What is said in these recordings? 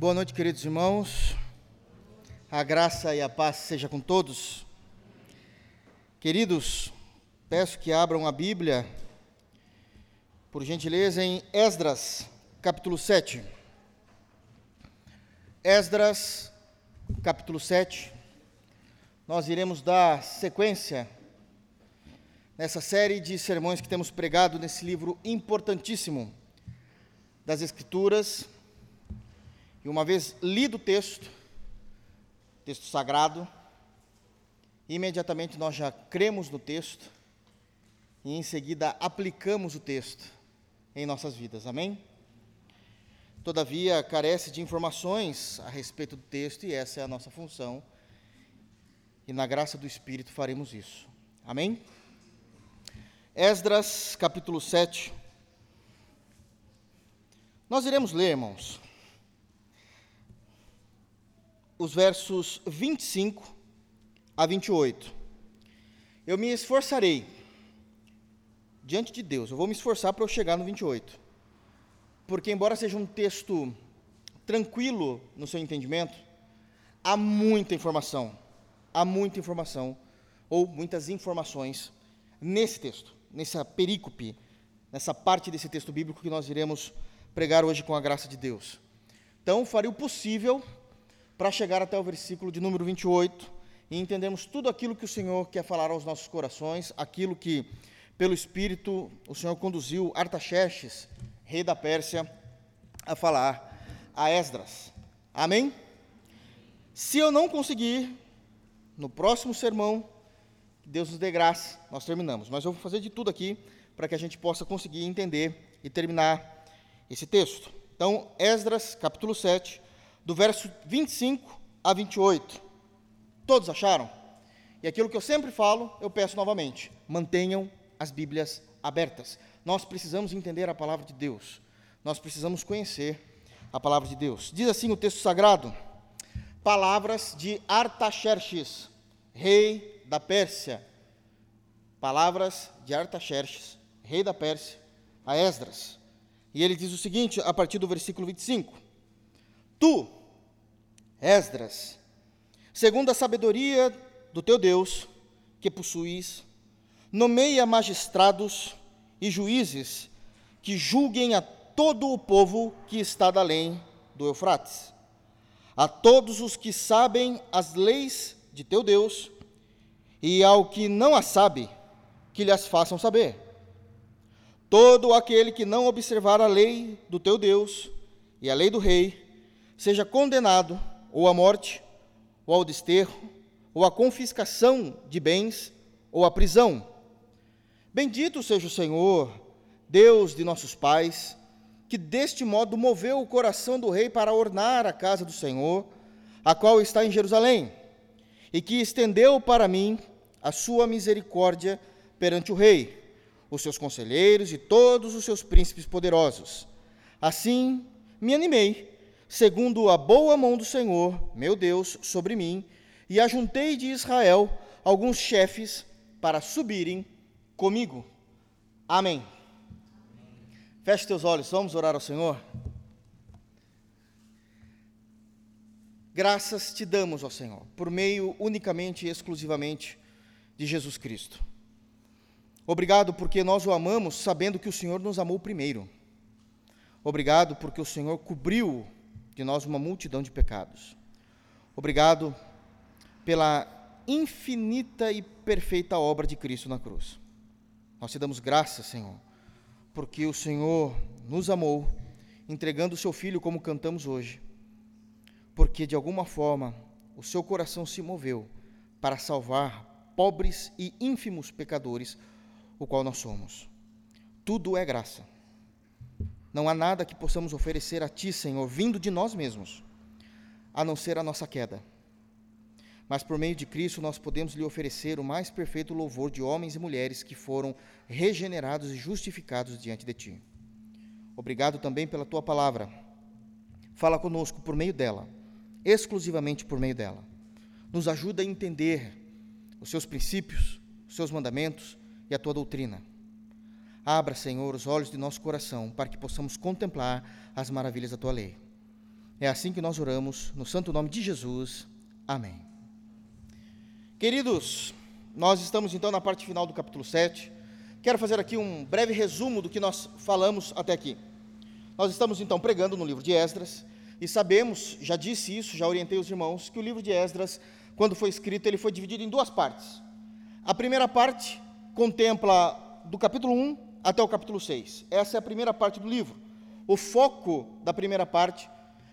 Boa noite, queridos irmãos. A graça e a paz seja com todos. Queridos, peço que abram a Bíblia, por gentileza, em Esdras, capítulo 7. Esdras, capítulo 7. Nós iremos dar sequência nessa série de sermões que temos pregado nesse livro importantíssimo das Escrituras e uma vez lido o texto, texto sagrado, imediatamente nós já cremos no texto e em seguida aplicamos o texto em nossas vidas. Amém? Todavia, carece de informações a respeito do texto e essa é a nossa função. E na graça do Espírito faremos isso. Amém? Esdras, capítulo 7. Nós iremos ler, irmãos, os versos 25 a 28. Eu me esforçarei diante de Deus, eu vou me esforçar para eu chegar no 28. Porque, embora seja um texto tranquilo no seu entendimento, há muita informação, há muita informação, ou muitas informações nesse texto, nessa perícope, nessa parte desse texto bíblico que nós iremos pregar hoje com a graça de Deus. Então, farei o possível para chegar até o versículo de número 28 e entendermos tudo aquilo que o Senhor quer falar aos nossos corações, aquilo que, pelo Espírito, o Senhor conduziu Artaxerxes, rei da Pérsia, a falar a Esdras. Amém? Se eu não conseguir, no próximo sermão, Deus nos dê graça, nós terminamos. Mas eu vou fazer de tudo aqui para que a gente possa conseguir entender e terminar esse texto. Então, Esdras, capítulo 7, do verso 25 a 28. Todos acharam? E aquilo que eu sempre falo, eu peço novamente: mantenham as Bíblias abertas. Nós precisamos entender a palavra de Deus. Nós precisamos conhecer a palavra de Deus. Diz assim o texto sagrado: Palavras de Artaxerxes, rei da Pérsia. Palavras de Artaxerxes, rei da Pérsia, a Esdras. E ele diz o seguinte, a partir do versículo 25: Tu, Esdras, segundo a sabedoria do teu Deus, que possuis, nomeia magistrados e juízes que julguem a todo o povo que está da além do Eufrates, a todos os que sabem as leis de teu Deus, e ao que não as sabe, que lhes façam saber. Todo aquele que não observar a lei do teu Deus e a lei do rei, seja condenado ou à morte, ou ao desterro, ou à confiscação de bens, ou à prisão. Bendito seja o Senhor, Deus de nossos pais, que deste modo moveu o coração do rei para ornar a casa do Senhor, a qual está em Jerusalém, e que estendeu para mim a sua misericórdia perante o rei, os seus conselheiros e todos os seus príncipes poderosos. Assim me animei segundo a boa mão do Senhor, meu Deus, sobre mim, e ajuntei de Israel alguns chefes para subirem comigo. Amém. Feche teus olhos, vamos orar ao Senhor. Graças te damos, ó Senhor, por meio unicamente e exclusivamente de Jesus Cristo. Obrigado porque nós o amamos sabendo que o Senhor nos amou primeiro. Obrigado porque o Senhor cobriu de nós uma multidão de pecados. Obrigado pela infinita e perfeita obra de Cristo na cruz. Nós te damos graças, Senhor, porque o Senhor nos amou, entregando o seu Filho, como cantamos hoje, porque de alguma forma o seu coração se moveu para salvar pobres e ínfimos pecadores, o qual nós somos. Tudo é graça. Não há nada que possamos oferecer a Ti, Senhor, vindo de nós mesmos, a não ser a nossa queda. Mas por meio de Cristo nós podemos lhe oferecer o mais perfeito louvor de homens e mulheres que foram regenerados e justificados diante de Ti. Obrigado também pela Tua palavra. Fala conosco por meio dela, exclusivamente por meio dela. Nos ajuda a entender os Seus princípios, os Seus mandamentos e a Tua doutrina. Abra, Senhor, os olhos de nosso coração para que possamos contemplar as maravilhas da tua lei. É assim que nós oramos, no santo nome de Jesus. Amém. Queridos, nós estamos então na parte final do capítulo 7. Quero fazer aqui um breve resumo do que nós falamos até aqui. Nós estamos então pregando no livro de Esdras e sabemos, já disse isso, já orientei os irmãos, que o livro de Esdras, quando foi escrito, ele foi dividido em duas partes. A primeira parte contempla do capítulo 1 até o capítulo 6. Essa é a primeira parte do livro. O foco da primeira parte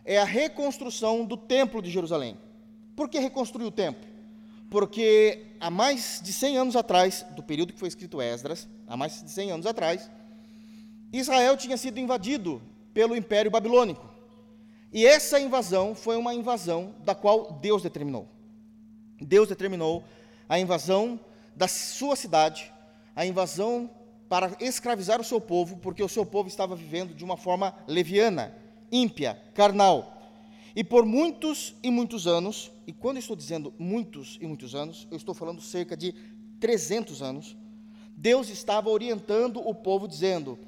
é a reconstrução do templo de Jerusalém. Por que reconstruir o templo? Porque há mais de 100 anos atrás, do período que foi escrito Esdras, há mais de 100 anos atrás, Israel tinha sido invadido pelo Império Babilônico. E essa invasão foi uma invasão da qual Deus determinou. Deus determinou a invasão da sua cidade, a invasão para escravizar o seu povo, porque o seu povo estava vivendo de uma forma leviana, ímpia, carnal. E por muitos e muitos anos, e quando estou dizendo muitos e muitos anos, eu estou falando cerca de 300 anos, Deus estava orientando o povo dizendo: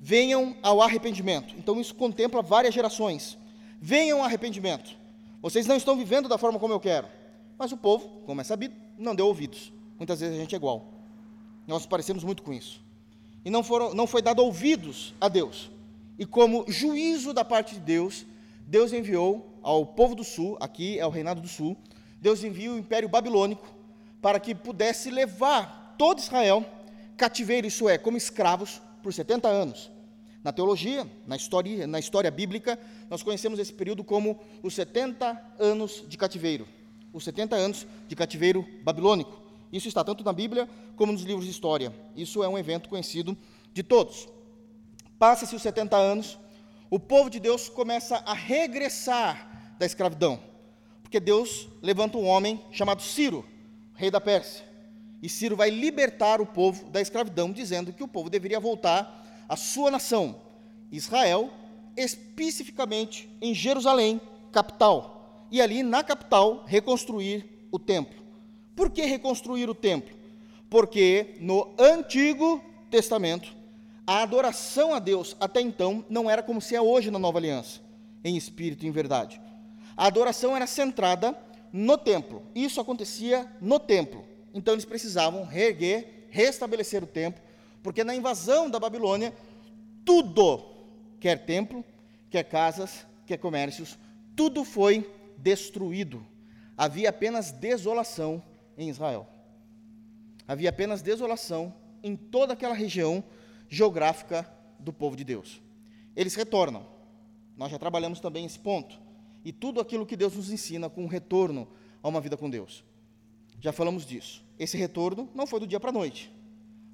venham ao arrependimento. Então isso contempla várias gerações. Venham ao arrependimento. Vocês não estão vivendo da forma como eu quero. Mas o povo, como é sabido, não deu ouvidos. Muitas vezes a gente é igual. Nós parecemos muito com isso. E não, foram, não foi dado ouvidos a Deus. E como juízo da parte de Deus, Deus enviou ao povo do sul, aqui é o reinado do sul, Deus envia o império babilônico para que pudesse levar todo Israel cativeiro, isso é, como escravos, por 70 anos. Na teologia, na história, na história bíblica, nós conhecemos esse período como os 70 anos de cativeiro. Os 70 anos de cativeiro babilônico. Isso está tanto na Bíblia como nos livros de história. Isso é um evento conhecido de todos. Passa-se os 70 anos, o povo de Deus começa a regressar da escravidão. Porque Deus levanta um homem chamado Ciro, rei da Pérsia. E Ciro vai libertar o povo da escravidão, dizendo que o povo deveria voltar à sua nação, Israel, especificamente em Jerusalém, capital. E ali na capital reconstruir o templo. Por que reconstruir o templo? Porque no Antigo Testamento, a adoração a Deus até então não era como se é hoje na Nova Aliança, em espírito e em verdade. A adoração era centrada no templo. Isso acontecia no templo. Então eles precisavam reerguer, restabelecer o templo, porque na invasão da Babilônia, tudo, quer templo, quer casas, quer comércios, tudo foi destruído. Havia apenas desolação em Israel. Havia apenas desolação em toda aquela região geográfica do povo de Deus. Eles retornam. Nós já trabalhamos também esse ponto e tudo aquilo que Deus nos ensina com o retorno a uma vida com Deus. Já falamos disso. Esse retorno não foi do dia para a noite.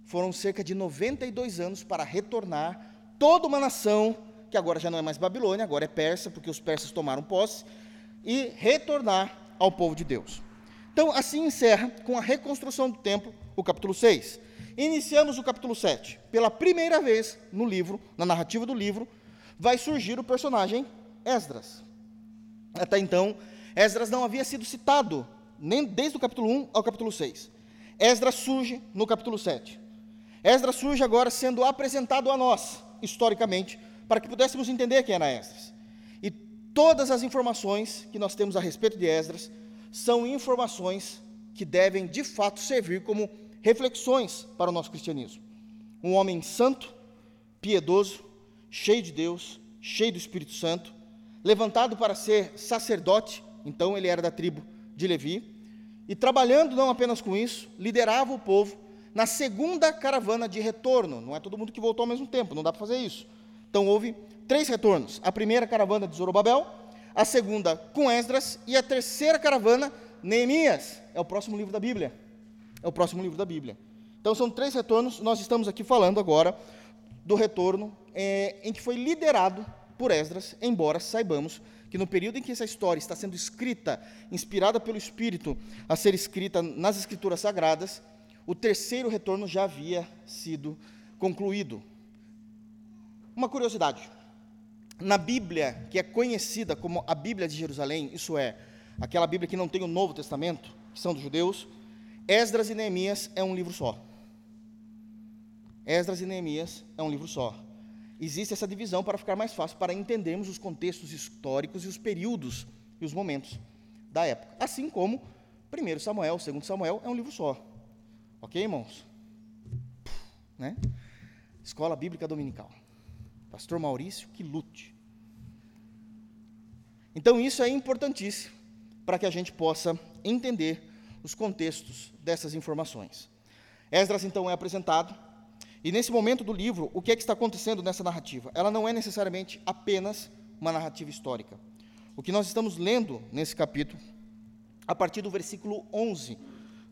Foram cerca de 92 anos para retornar toda uma nação, que agora já não é mais Babilônia, agora é Persa, porque os persas tomaram posse, e retornar ao povo de Deus. Então, assim encerra com a reconstrução do templo o capítulo 6. Iniciamos o capítulo 7. Pela primeira vez no livro, na narrativa do livro, vai surgir o personagem Esdras. Até então, Esdras não havia sido citado, nem desde o capítulo 1 ao capítulo 6. Esdras surge no capítulo 7. Esdras surge agora sendo apresentado a nós, historicamente, para que pudéssemos entender quem era Esdras. E todas as informações que nós temos a respeito de Esdras são informações que devem, de fato, servir como reflexões para o nosso cristianismo. Um homem santo, piedoso, cheio de Deus, cheio do Espírito Santo, levantado para ser sacerdote, então ele era da tribo de Levi, e trabalhando não apenas com isso, liderava o povo na segunda caravana de retorno. Não é todo mundo que voltou ao mesmo tempo, não dá para fazer isso. Então houve três retornos: a primeira caravana de Zorobabel, a segunda com Esdras e a terceira caravana, Neemias. É o próximo livro da Bíblia. É o próximo livro da Bíblia. Então são três retornos. Nós estamos aqui falando agora do retorno é, em que foi liderado por Esdras, embora saibamos que no período em que essa história está sendo escrita, inspirada pelo Espírito a ser escrita nas Escrituras Sagradas, o terceiro retorno já havia sido concluído. Uma curiosidade: na Bíblia, que é conhecida como a Bíblia de Jerusalém, isso é, aquela Bíblia que não tem o Novo Testamento, que são dos judeus, Esdras e Neemias é um livro só. Esdras e Neemias é um livro só. existe essa divisão para ficar mais fácil para entendermos os contextos históricos e os períodos e os momentos da época. Assim como 1 Samuel, 2 Samuel é um livro só. Ok, irmãos? Né? Escola Bíblica Dominical. Pastor Maurício, que lute. Então, isso é importantíssimo para que a gente possa entender os contextos dessas informações. Esdras, então, é apresentado, e nesse momento do livro, o que é que está acontecendo nessa narrativa? Ela não é necessariamente apenas uma narrativa histórica. O que nós estamos lendo nesse capítulo, a partir do versículo 11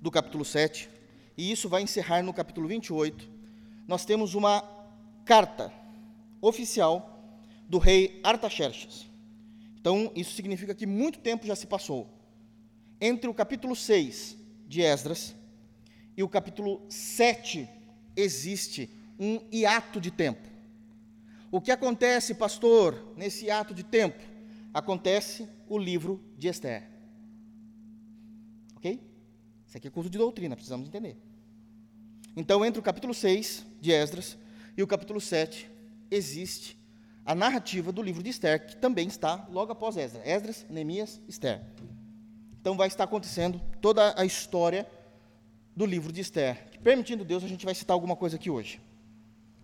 do capítulo 7, e isso vai encerrar no capítulo 28, nós temos uma carta oficial do rei Artaxerxes. Então, isso significa que muito tempo já se passou entre o capítulo 6 de Esdras e o capítulo 7 existe um hiato de tempo. O que acontece, pastor, nesse hiato de tempo? Acontece o livro de Esther. Ok? Isso aqui é curso de doutrina, precisamos entender. Então, entre o capítulo 6 de Esdras e o capítulo 7, existe a narrativa do livro de Esther, que também está logo após Esdras. Esdras, Neemias, Esther. Então vai estar acontecendo toda a história do livro de Esther. Que, permitindo Deus, a gente vai citar alguma coisa aqui hoje,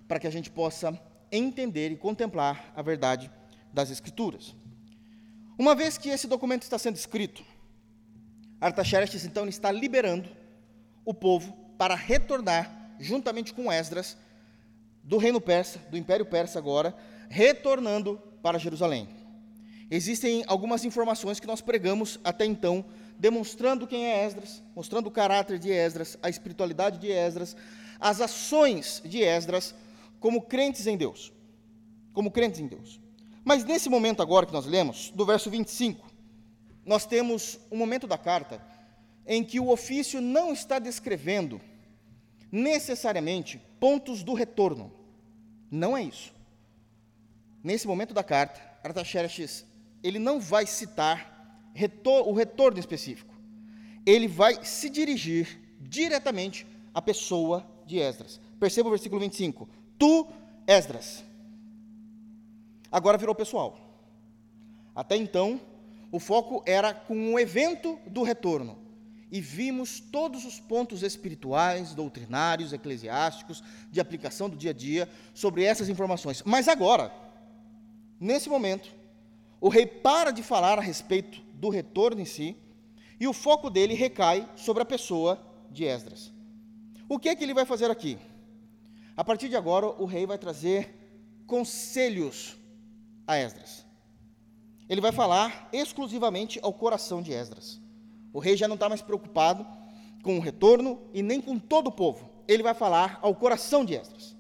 para que a gente possa entender e contemplar a verdade das Escrituras. Uma vez que esse documento está sendo escrito, Artaxerxes então está liberando o povo para retornar, juntamente com Esdras, do reino persa, do império persa agora, retornando para Jerusalém. Existem algumas informações que nós pregamos até então, demonstrando quem é Esdras, mostrando o caráter de Esdras, a espiritualidade de Esdras, as ações de Esdras como crentes em Deus. Como crentes em Deus. Mas nesse momento agora que nós lemos, do verso 25, nós temos um momento da carta em que o ofício não está descrevendo necessariamente pontos do retorno. Não é isso. Nesse momento da carta, Artaxerxes ele não vai citar retor o retorno específico. Ele vai se dirigir diretamente à pessoa de Esdras. Perceba o versículo 25. Tu, Esdras. Agora virou pessoal. Até então, o foco era com o evento do retorno. E vimos todos os pontos espirituais, doutrinários, eclesiásticos, de aplicação do dia a dia sobre essas informações. Mas agora, nesse momento, o rei para de falar a respeito do retorno em si, e o foco dele recai sobre a pessoa de Esdras. O que é que ele vai fazer aqui? A partir de agora, o rei vai trazer conselhos a Esdras. Ele vai falar exclusivamente ao coração de Esdras. O rei já não está mais preocupado com o retorno e nem com todo o povo. Ele vai falar ao coração de Esdras.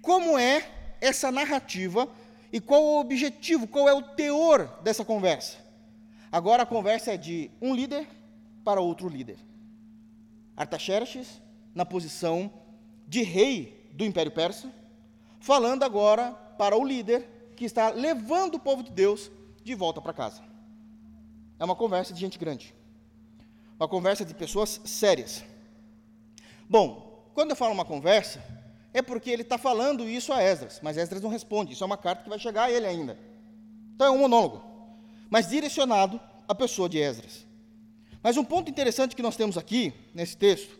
Como é essa narrativa e qual o objetivo, qual é o teor dessa conversa? Agora a conversa é de um líder para outro líder. Artaxerxes, na posição de rei do Império Persa, falando agora para o líder que está levando o povo de Deus de volta para casa. É uma conversa de gente grande. Uma conversa de pessoas sérias. Bom, quando eu falo uma conversa, é porque ele está falando isso a Esdras, mas Esdras não responde. Isso é uma carta que vai chegar a ele ainda. Então é um monólogo, mas direcionado à pessoa de Esdras. Mas um ponto interessante que nós temos aqui, nesse texto,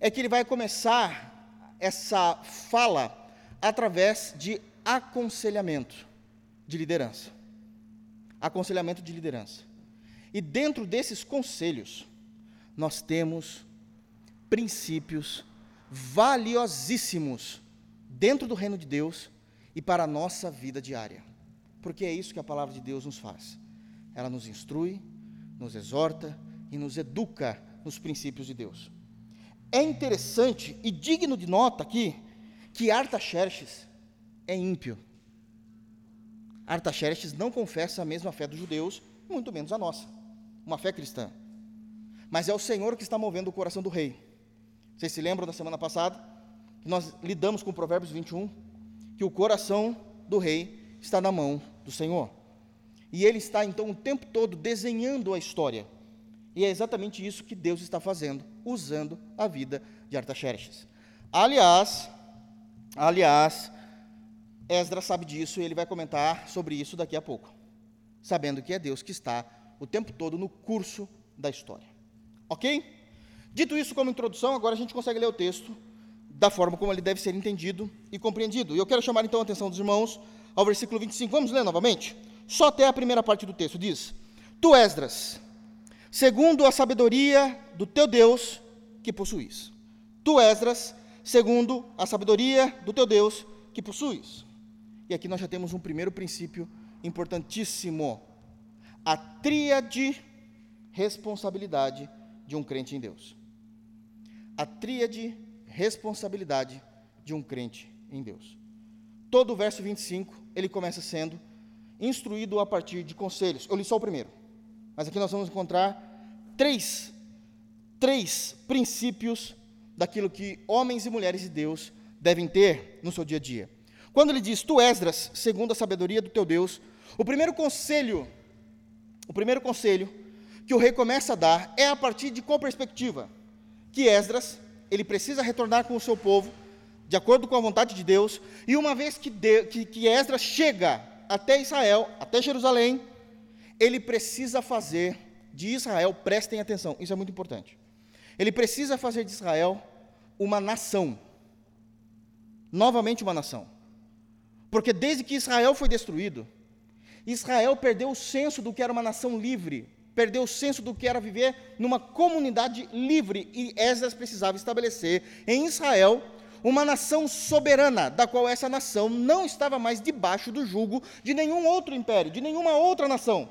é que ele vai começar essa fala através de aconselhamento de liderança. Aconselhamento de liderança. E dentro desses conselhos, nós temos princípios valiosíssimos dentro do reino de Deus e para a nossa vida diária. Porque é isso que a palavra de Deus nos faz. Ela nos instrui, nos exorta e nos educa nos princípios de Deus. É interessante e digno de nota aqui que Artaxerxes é ímpio. Artaxerxes não confessa a mesma fé dos judeus, muito menos a nossa, uma fé cristã. Mas é o Senhor que está movendo o coração do rei. Vocês se lembram da semana passada? Que nós lidamos com Provérbios 21, que o coração do rei está na mão do Senhor. E ele está então o tempo todo desenhando a história. E é exatamente isso que Deus está fazendo, usando a vida de Artaxerxes. Aliás, aliás, Esdras sabe disso e ele vai comentar sobre isso daqui a pouco, sabendo que é Deus que está o tempo todo no curso da história. Ok? Dito isso como introdução, agora a gente consegue ler o texto da forma como ele deve ser entendido e compreendido. E eu quero chamar então a atenção dos irmãos ao versículo 25. Vamos ler novamente? Só até a primeira parte do texto diz: Tu, Esdras, segundo a sabedoria do teu Deus que possuis. Tu, Esdras, segundo a sabedoria do teu Deus que possuis. E aqui nós já temos um primeiro princípio importantíssimo: a tríade responsabilidade de um crente em Deus. A tríade responsabilidade de um crente em Deus. Todo o verso 25, ele começa sendo instruído a partir de conselhos. Eu li só o primeiro, mas aqui nós vamos encontrar três, três princípios daquilo que homens e mulheres de Deus devem ter no seu dia a dia. Quando ele diz, tu Esdras, segundo a sabedoria do teu Deus, o primeiro conselho, o primeiro conselho que o rei começa a dar é a partir de qual perspectiva? Que Esdras, ele precisa retornar com o seu povo, de acordo com a vontade de Deus, e uma vez que, de, que, que Esdras chega até Israel, até Jerusalém, ele precisa fazer de Israel, prestem atenção, isso é muito importante. Ele precisa fazer de Israel uma nação, novamente uma nação. Porque desde que Israel foi destruído, Israel perdeu o senso do que era uma nação livre, perdeu o senso do que era viver numa comunidade livre e Esdras precisava estabelecer em Israel uma nação soberana, da qual essa nação não estava mais debaixo do jugo de nenhum outro império, de nenhuma outra nação.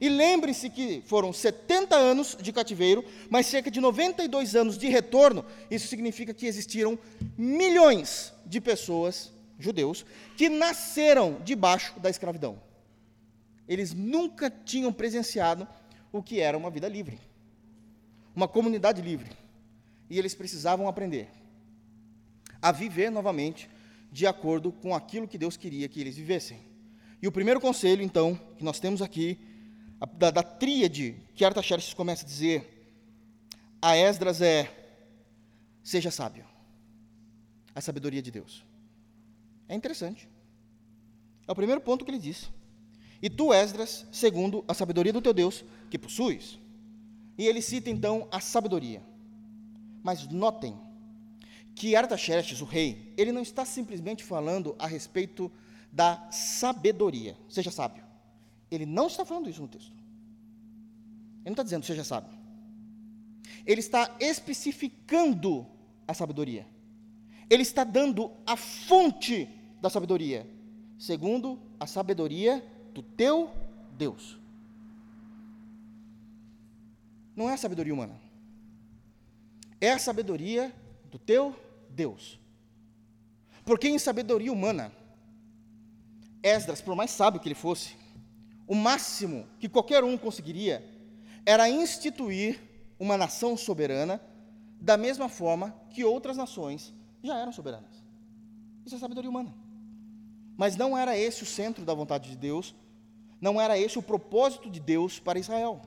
E lembre-se que foram 70 anos de cativeiro, mas cerca de 92 anos de retorno. Isso significa que existiram milhões de pessoas, judeus, que nasceram debaixo da escravidão. Eles nunca tinham presenciado o que era uma vida livre, uma comunidade livre. E eles precisavam aprender a viver novamente de acordo com aquilo que Deus queria que eles vivessem. E o primeiro conselho, então, que nós temos aqui, da, da tríade que Artaxerxes começa a dizer a Esdras é: seja sábio. A sabedoria de Deus. É interessante. É o primeiro ponto que ele diz. E tu, Esdras, segundo a sabedoria do teu Deus, que possuis. E ele cita então a sabedoria. Mas notem que Artaxerxes, o rei, ele não está simplesmente falando a respeito da sabedoria, seja sábio. Ele não está falando isso no texto. Ele não está dizendo seja sábio. Ele está especificando a sabedoria. Ele está dando a fonte da sabedoria, segundo a sabedoria do teu Deus. Não é a sabedoria humana. É a sabedoria do teu Deus. Porque em sabedoria humana, Esdras, por mais sábio que ele fosse, o máximo que qualquer um conseguiria era instituir uma nação soberana da mesma forma que outras nações já eram soberanas. Isso é sabedoria humana. Mas não era esse o centro da vontade de Deus não era esse o propósito de Deus para Israel.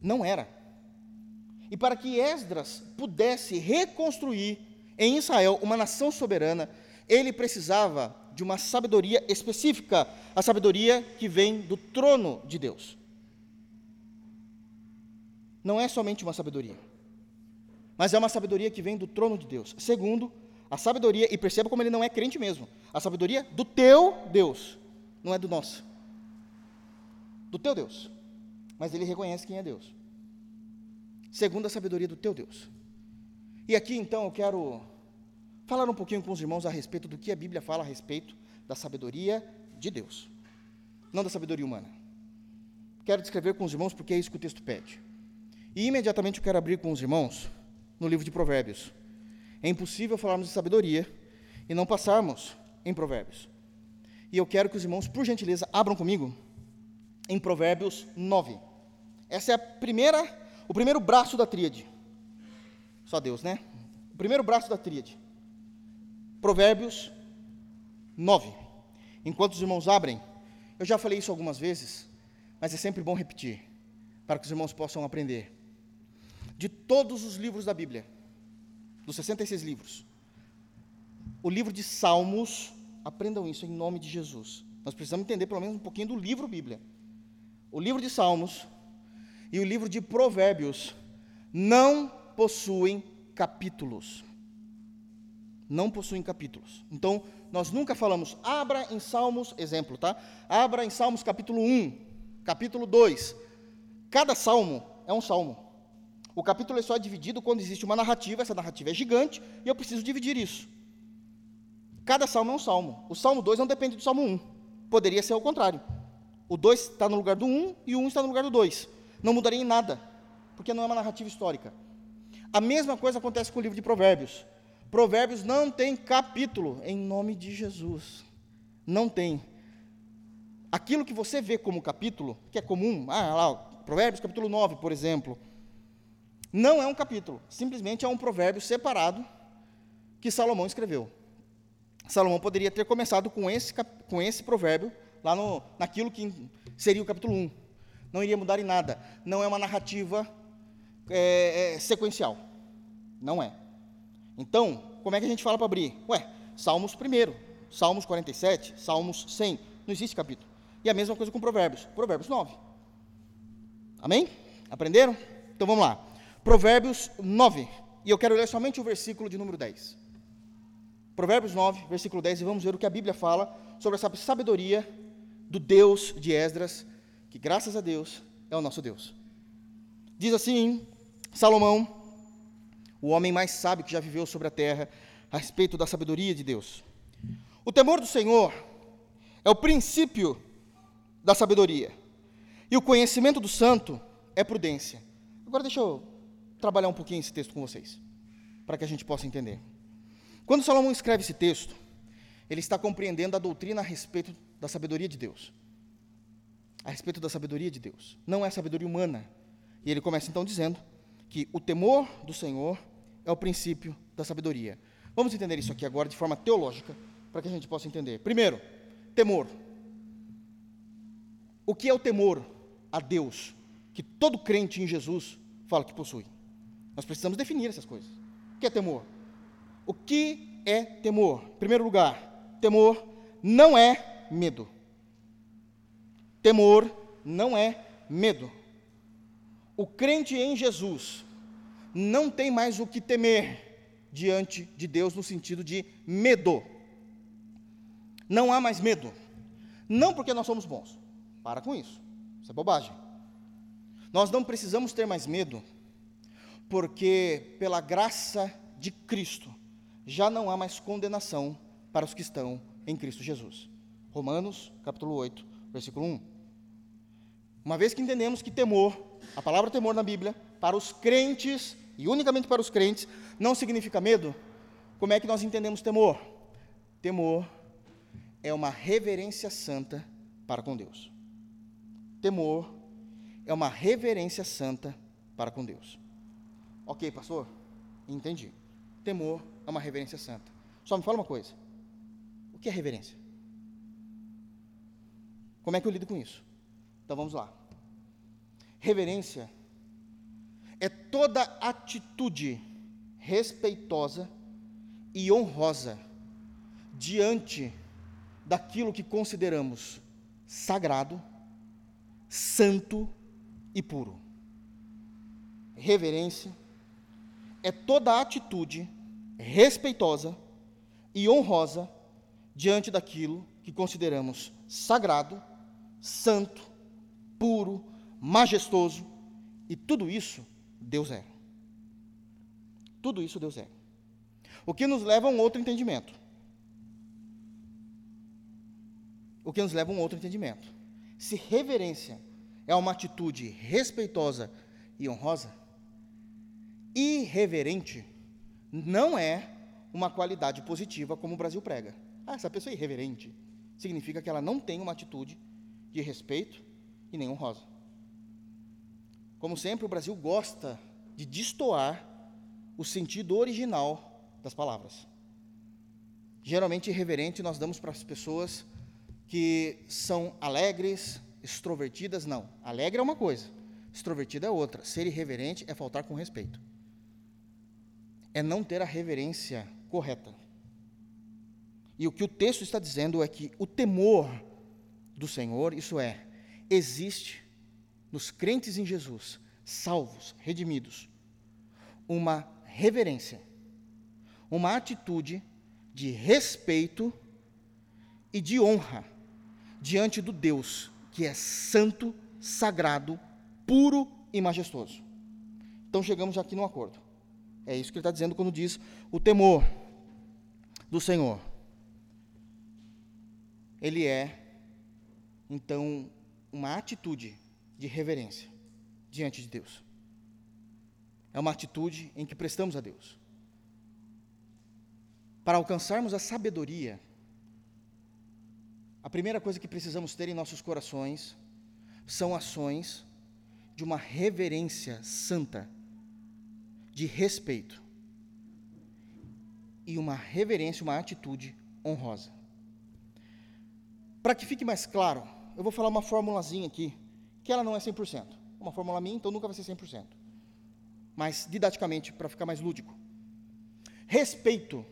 Não era. E para que Esdras pudesse reconstruir em Israel uma nação soberana, ele precisava de uma sabedoria específica, a sabedoria que vem do trono de Deus. Não é somente uma sabedoria, mas é uma sabedoria que vem do trono de Deus. Segundo, a sabedoria, e perceba como ele não é crente mesmo, a sabedoria do teu Deus, não é do nosso do teu Deus, mas ele reconhece quem é Deus, segundo a sabedoria do teu Deus. E aqui então eu quero falar um pouquinho com os irmãos a respeito do que a Bíblia fala a respeito da sabedoria de Deus, não da sabedoria humana. Quero descrever com os irmãos porque é isso que o texto pede. E imediatamente eu quero abrir com os irmãos no livro de Provérbios. É impossível falarmos de sabedoria e não passarmos em Provérbios. E eu quero que os irmãos, por gentileza, abram comigo em Provérbios 9. Essa é a primeira, o primeiro braço da tríade. Só Deus, né? O primeiro braço da tríade. Provérbios 9. Enquanto os irmãos abrem, eu já falei isso algumas vezes, mas é sempre bom repetir, para que os irmãos possam aprender. De todos os livros da Bíblia, dos 66 livros, o livro de Salmos Aprendam isso em nome de Jesus. Nós precisamos entender pelo menos um pouquinho do livro Bíblia. O livro de Salmos e o livro de Provérbios não possuem capítulos. Não possuem capítulos. Então, nós nunca falamos, abra em Salmos, exemplo, tá? Abra em Salmos capítulo 1, capítulo 2. Cada salmo é um salmo. O capítulo é só dividido quando existe uma narrativa, essa narrativa é gigante, e eu preciso dividir isso. Cada salmo é um salmo. O salmo 2 não depende do salmo 1. Poderia ser o contrário. O 2 está no lugar do 1 e o 1 está no lugar do 2. Não mudaria em nada, porque não é uma narrativa histórica. A mesma coisa acontece com o livro de Provérbios. Provérbios não tem capítulo, em nome de Jesus. Não tem. Aquilo que você vê como capítulo, que é comum, ah, lá, Provérbios capítulo 9, por exemplo, não é um capítulo, simplesmente é um provérbio separado que Salomão escreveu. Salomão poderia ter começado com esse, com esse provérbio, lá no, naquilo que seria o capítulo 1. Não iria mudar em nada. Não é uma narrativa é, é, sequencial. Não é. Então, como é que a gente fala para abrir? Ué, Salmos primeiro, Salmos 47, Salmos 100. Não existe capítulo. E a mesma coisa com Provérbios. Provérbios 9. Amém? Aprenderam? Então vamos lá. Provérbios 9. E eu quero ler somente o versículo de número 10. Provérbios 9, versículo 10, e vamos ver o que a Bíblia fala sobre essa sabedoria do Deus de Esdras, que graças a Deus é o nosso Deus. Diz assim Salomão, o homem mais sábio que já viveu sobre a terra, a respeito da sabedoria de Deus. O temor do Senhor é o princípio da sabedoria, e o conhecimento do santo é prudência. Agora deixa eu trabalhar um pouquinho esse texto com vocês, para que a gente possa entender. Quando Salomão escreve esse texto, ele está compreendendo a doutrina a respeito da sabedoria de Deus. A respeito da sabedoria de Deus. Não é sabedoria humana. E ele começa então dizendo que o temor do Senhor é o princípio da sabedoria. Vamos entender isso aqui agora de forma teológica, para que a gente possa entender. Primeiro, temor. O que é o temor a Deus, que todo crente em Jesus fala que possui? Nós precisamos definir essas coisas. O que é temor? O que é temor? Em primeiro lugar, temor não é medo. Temor não é medo. O crente em Jesus não tem mais o que temer diante de Deus no sentido de medo. Não há mais medo. Não porque nós somos bons. Para com isso. Isso é bobagem. Nós não precisamos ter mais medo, porque pela graça de Cristo, já não há mais condenação para os que estão em Cristo Jesus. Romanos, capítulo 8, versículo 1. Uma vez que entendemos que temor, a palavra temor na Bíblia, para os crentes, e unicamente para os crentes, não significa medo, como é que nós entendemos temor? Temor é uma reverência santa para com Deus. Temor é uma reverência santa para com Deus. Ok, pastor? Entendi. Temor é uma reverência santa. Só me fala uma coisa: que é reverência? Como é que eu lido com isso? Então vamos lá. Reverência é toda atitude respeitosa e honrosa diante daquilo que consideramos sagrado, santo e puro. Reverência é toda atitude respeitosa e honrosa diante daquilo que consideramos sagrado, santo, puro, majestoso, e tudo isso Deus é. Tudo isso Deus é. O que nos leva a um outro entendimento. O que nos leva a um outro entendimento. Se reverência é uma atitude respeitosa e honrosa, irreverente não é uma qualidade positiva como o Brasil prega. Ah, essa pessoa é irreverente. Significa que ela não tem uma atitude de respeito e nem honrosa. Como sempre, o Brasil gosta de destoar o sentido original das palavras. Geralmente, irreverente nós damos para as pessoas que são alegres, extrovertidas, não. Alegre é uma coisa, extrovertida é outra. Ser irreverente é faltar com respeito é não ter a reverência correta. E o que o texto está dizendo é que o temor do Senhor, isso é, existe nos crentes em Jesus, salvos, redimidos, uma reverência, uma atitude de respeito e de honra diante do Deus que é santo, sagrado, puro e majestoso. Então chegamos aqui num acordo. É isso que ele está dizendo quando diz o temor do Senhor. Ele é, então, uma atitude de reverência diante de Deus. É uma atitude em que prestamos a Deus. Para alcançarmos a sabedoria, a primeira coisa que precisamos ter em nossos corações são ações de uma reverência santa, de respeito, e uma reverência, uma atitude honrosa. Para que fique mais claro, eu vou falar uma formulazinha aqui, que ela não é 100%. Uma fórmula minha, então nunca vai ser 100%. Mas, didaticamente, para ficar mais lúdico. Respeito,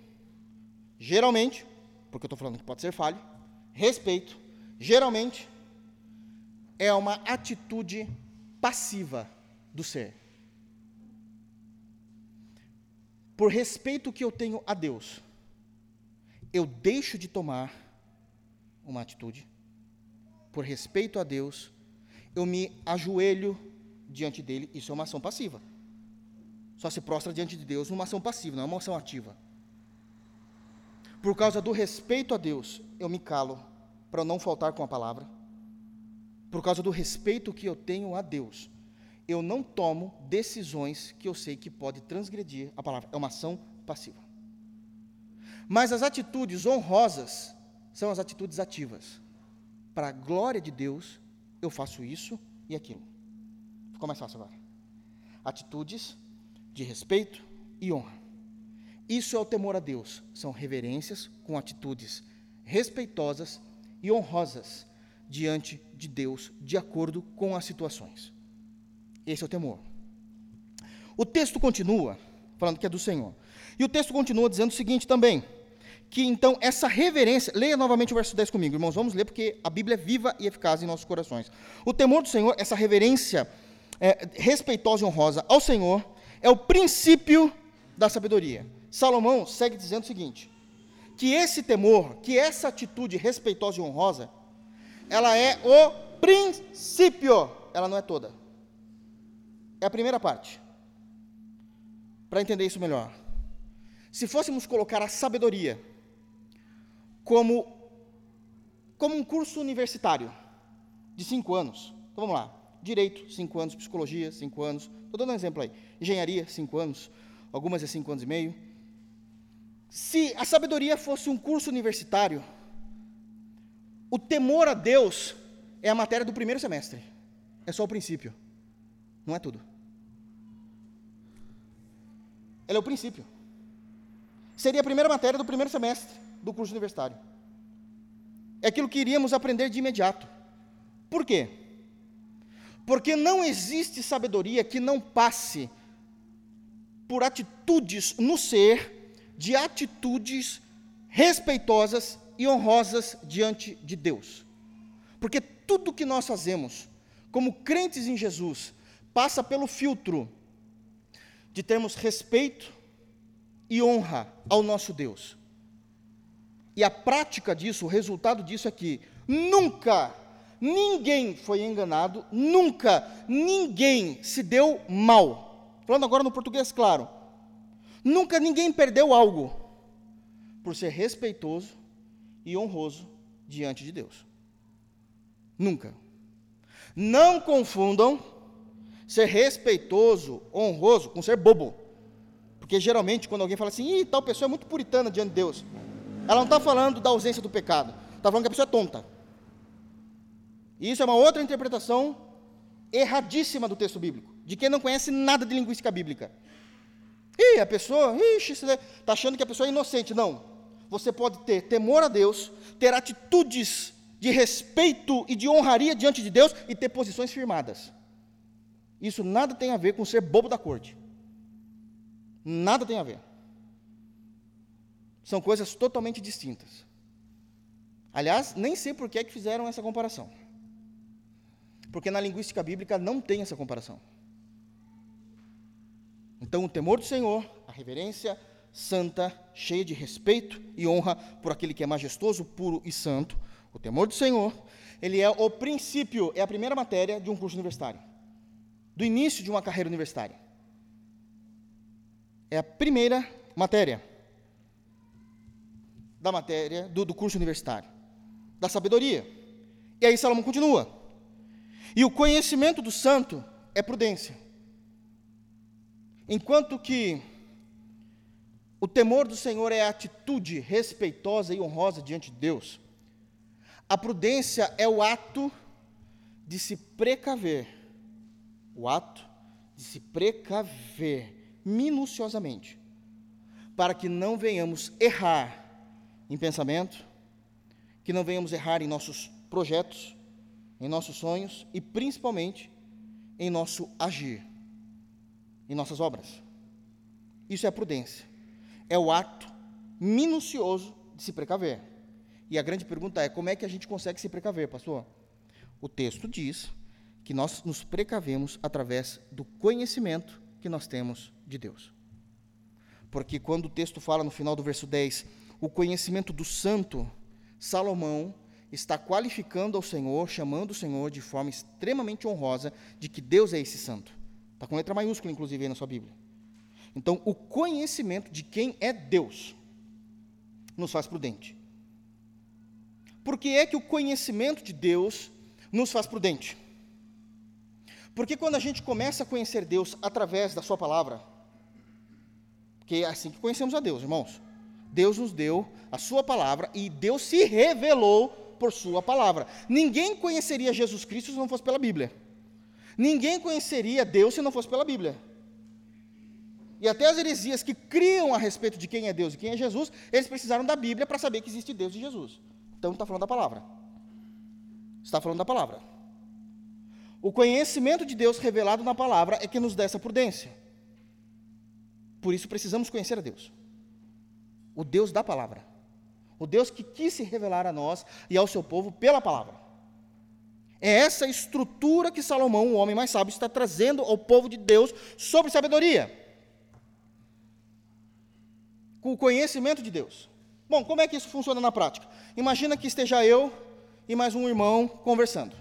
geralmente, porque eu estou falando que pode ser falho, respeito, geralmente, é uma atitude passiva do ser. Por respeito que eu tenho a Deus, eu deixo de tomar uma atitude. Por respeito a Deus, eu me ajoelho diante dele, isso é uma ação passiva. Só se prostra diante de Deus numa ação passiva, não é uma ação ativa. Por causa do respeito a Deus, eu me calo para não faltar com a palavra. Por causa do respeito que eu tenho a Deus, eu não tomo decisões que eu sei que pode transgredir a palavra. É uma ação passiva. Mas as atitudes honrosas são as atitudes ativas. Para a glória de Deus, eu faço isso e aquilo. Ficou mais fácil agora. Atitudes de respeito e honra. Isso é o temor a Deus. São reverências com atitudes respeitosas e honrosas diante de Deus, de acordo com as situações. Esse é o temor. O texto continua falando que é do Senhor. E o texto continua dizendo o seguinte também: que então essa reverência, leia novamente o verso 10 comigo, irmãos, vamos ler porque a Bíblia é viva e eficaz em nossos corações. O temor do Senhor, essa reverência é, respeitosa e honrosa ao Senhor, é o princípio da sabedoria. Salomão segue dizendo o seguinte: que esse temor, que essa atitude respeitosa e honrosa, ela é o princípio, ela não é toda. É a primeira parte. Para entender isso melhor. Se fôssemos colocar a sabedoria como, como um curso universitário de cinco anos, então vamos lá: direito, cinco anos, psicologia, cinco anos, estou dando um exemplo aí, engenharia, cinco anos, algumas é cinco anos e meio se a sabedoria fosse um curso universitário, o temor a Deus é a matéria do primeiro semestre. É só o princípio. Não é tudo. Ela é o princípio. Seria a primeira matéria do primeiro semestre do curso universitário. É aquilo que iríamos aprender de imediato. Por quê? Porque não existe sabedoria que não passe por atitudes no ser de atitudes respeitosas e honrosas diante de Deus. Porque tudo que nós fazemos, como crentes em Jesus, passa pelo filtro de termos respeito e honra ao nosso Deus. E a prática disso, o resultado disso é que nunca ninguém foi enganado, nunca ninguém se deu mal. Falando agora no português claro, Nunca ninguém perdeu algo por ser respeitoso e honroso diante de Deus. Nunca. Não confundam ser respeitoso, honroso com ser bobo. Porque geralmente quando alguém fala assim, Ih, tal pessoa é muito puritana diante de Deus, ela não está falando da ausência do pecado, está falando que a pessoa é tonta. E isso é uma outra interpretação erradíssima do texto bíblico, de quem não conhece nada de linguística bíblica. E a pessoa, ixi, está achando que a pessoa é inocente. Não. Você pode ter temor a Deus, ter atitudes de respeito e de honraria diante de Deus e ter posições firmadas. Isso nada tem a ver com ser bobo da corte. Nada tem a ver. São coisas totalmente distintas. Aliás, nem sei por que, é que fizeram essa comparação. Porque na linguística bíblica não tem essa comparação. Então, o temor do Senhor, a reverência santa, cheia de respeito e honra por aquele que é majestoso, puro e santo, o temor do Senhor, ele é o princípio, é a primeira matéria de um curso universitário, do início de uma carreira universitária. É a primeira matéria da matéria do, do curso universitário, da sabedoria. E aí Salomão continua. E o conhecimento do santo é prudência. Enquanto que o temor do Senhor é a atitude respeitosa e honrosa diante de Deus, a prudência é o ato de se precaver, o ato de se precaver minuciosamente, para que não venhamos errar em pensamento, que não venhamos errar em nossos projetos, em nossos sonhos e principalmente em nosso agir, em nossas obras. Isso é prudência. É o ato minucioso de se precaver. E a grande pergunta é: como é que a gente consegue se precaver, pastor? O texto diz que nós nos precavemos através do conhecimento que nós temos de Deus. Porque quando o texto fala no final do verso 10, o conhecimento do santo, Salomão está qualificando ao Senhor, chamando o Senhor de forma extremamente honrosa de que Deus é esse santo. Está com letra maiúscula, inclusive, aí na sua Bíblia. Então, o conhecimento de quem é Deus nos faz prudente. Por que é que o conhecimento de Deus nos faz prudente? Porque quando a gente começa a conhecer Deus através da Sua palavra, que é assim que conhecemos a Deus, irmãos. Deus nos deu a sua palavra e Deus se revelou por sua palavra. Ninguém conheceria Jesus Cristo se não fosse pela Bíblia. Ninguém conheceria Deus se não fosse pela Bíblia. E até as heresias que criam a respeito de quem é Deus e quem é Jesus, eles precisaram da Bíblia para saber que existe Deus e Jesus. Então está falando da palavra. Está falando da palavra. O conhecimento de Deus revelado na palavra é que nos dá essa prudência. Por isso precisamos conhecer a Deus o Deus da palavra. O Deus que quis se revelar a nós e ao seu povo pela palavra. É essa estrutura que Salomão, o homem mais sábio, está trazendo ao povo de Deus sobre sabedoria. Com o conhecimento de Deus. Bom, como é que isso funciona na prática? Imagina que esteja eu e mais um irmão conversando.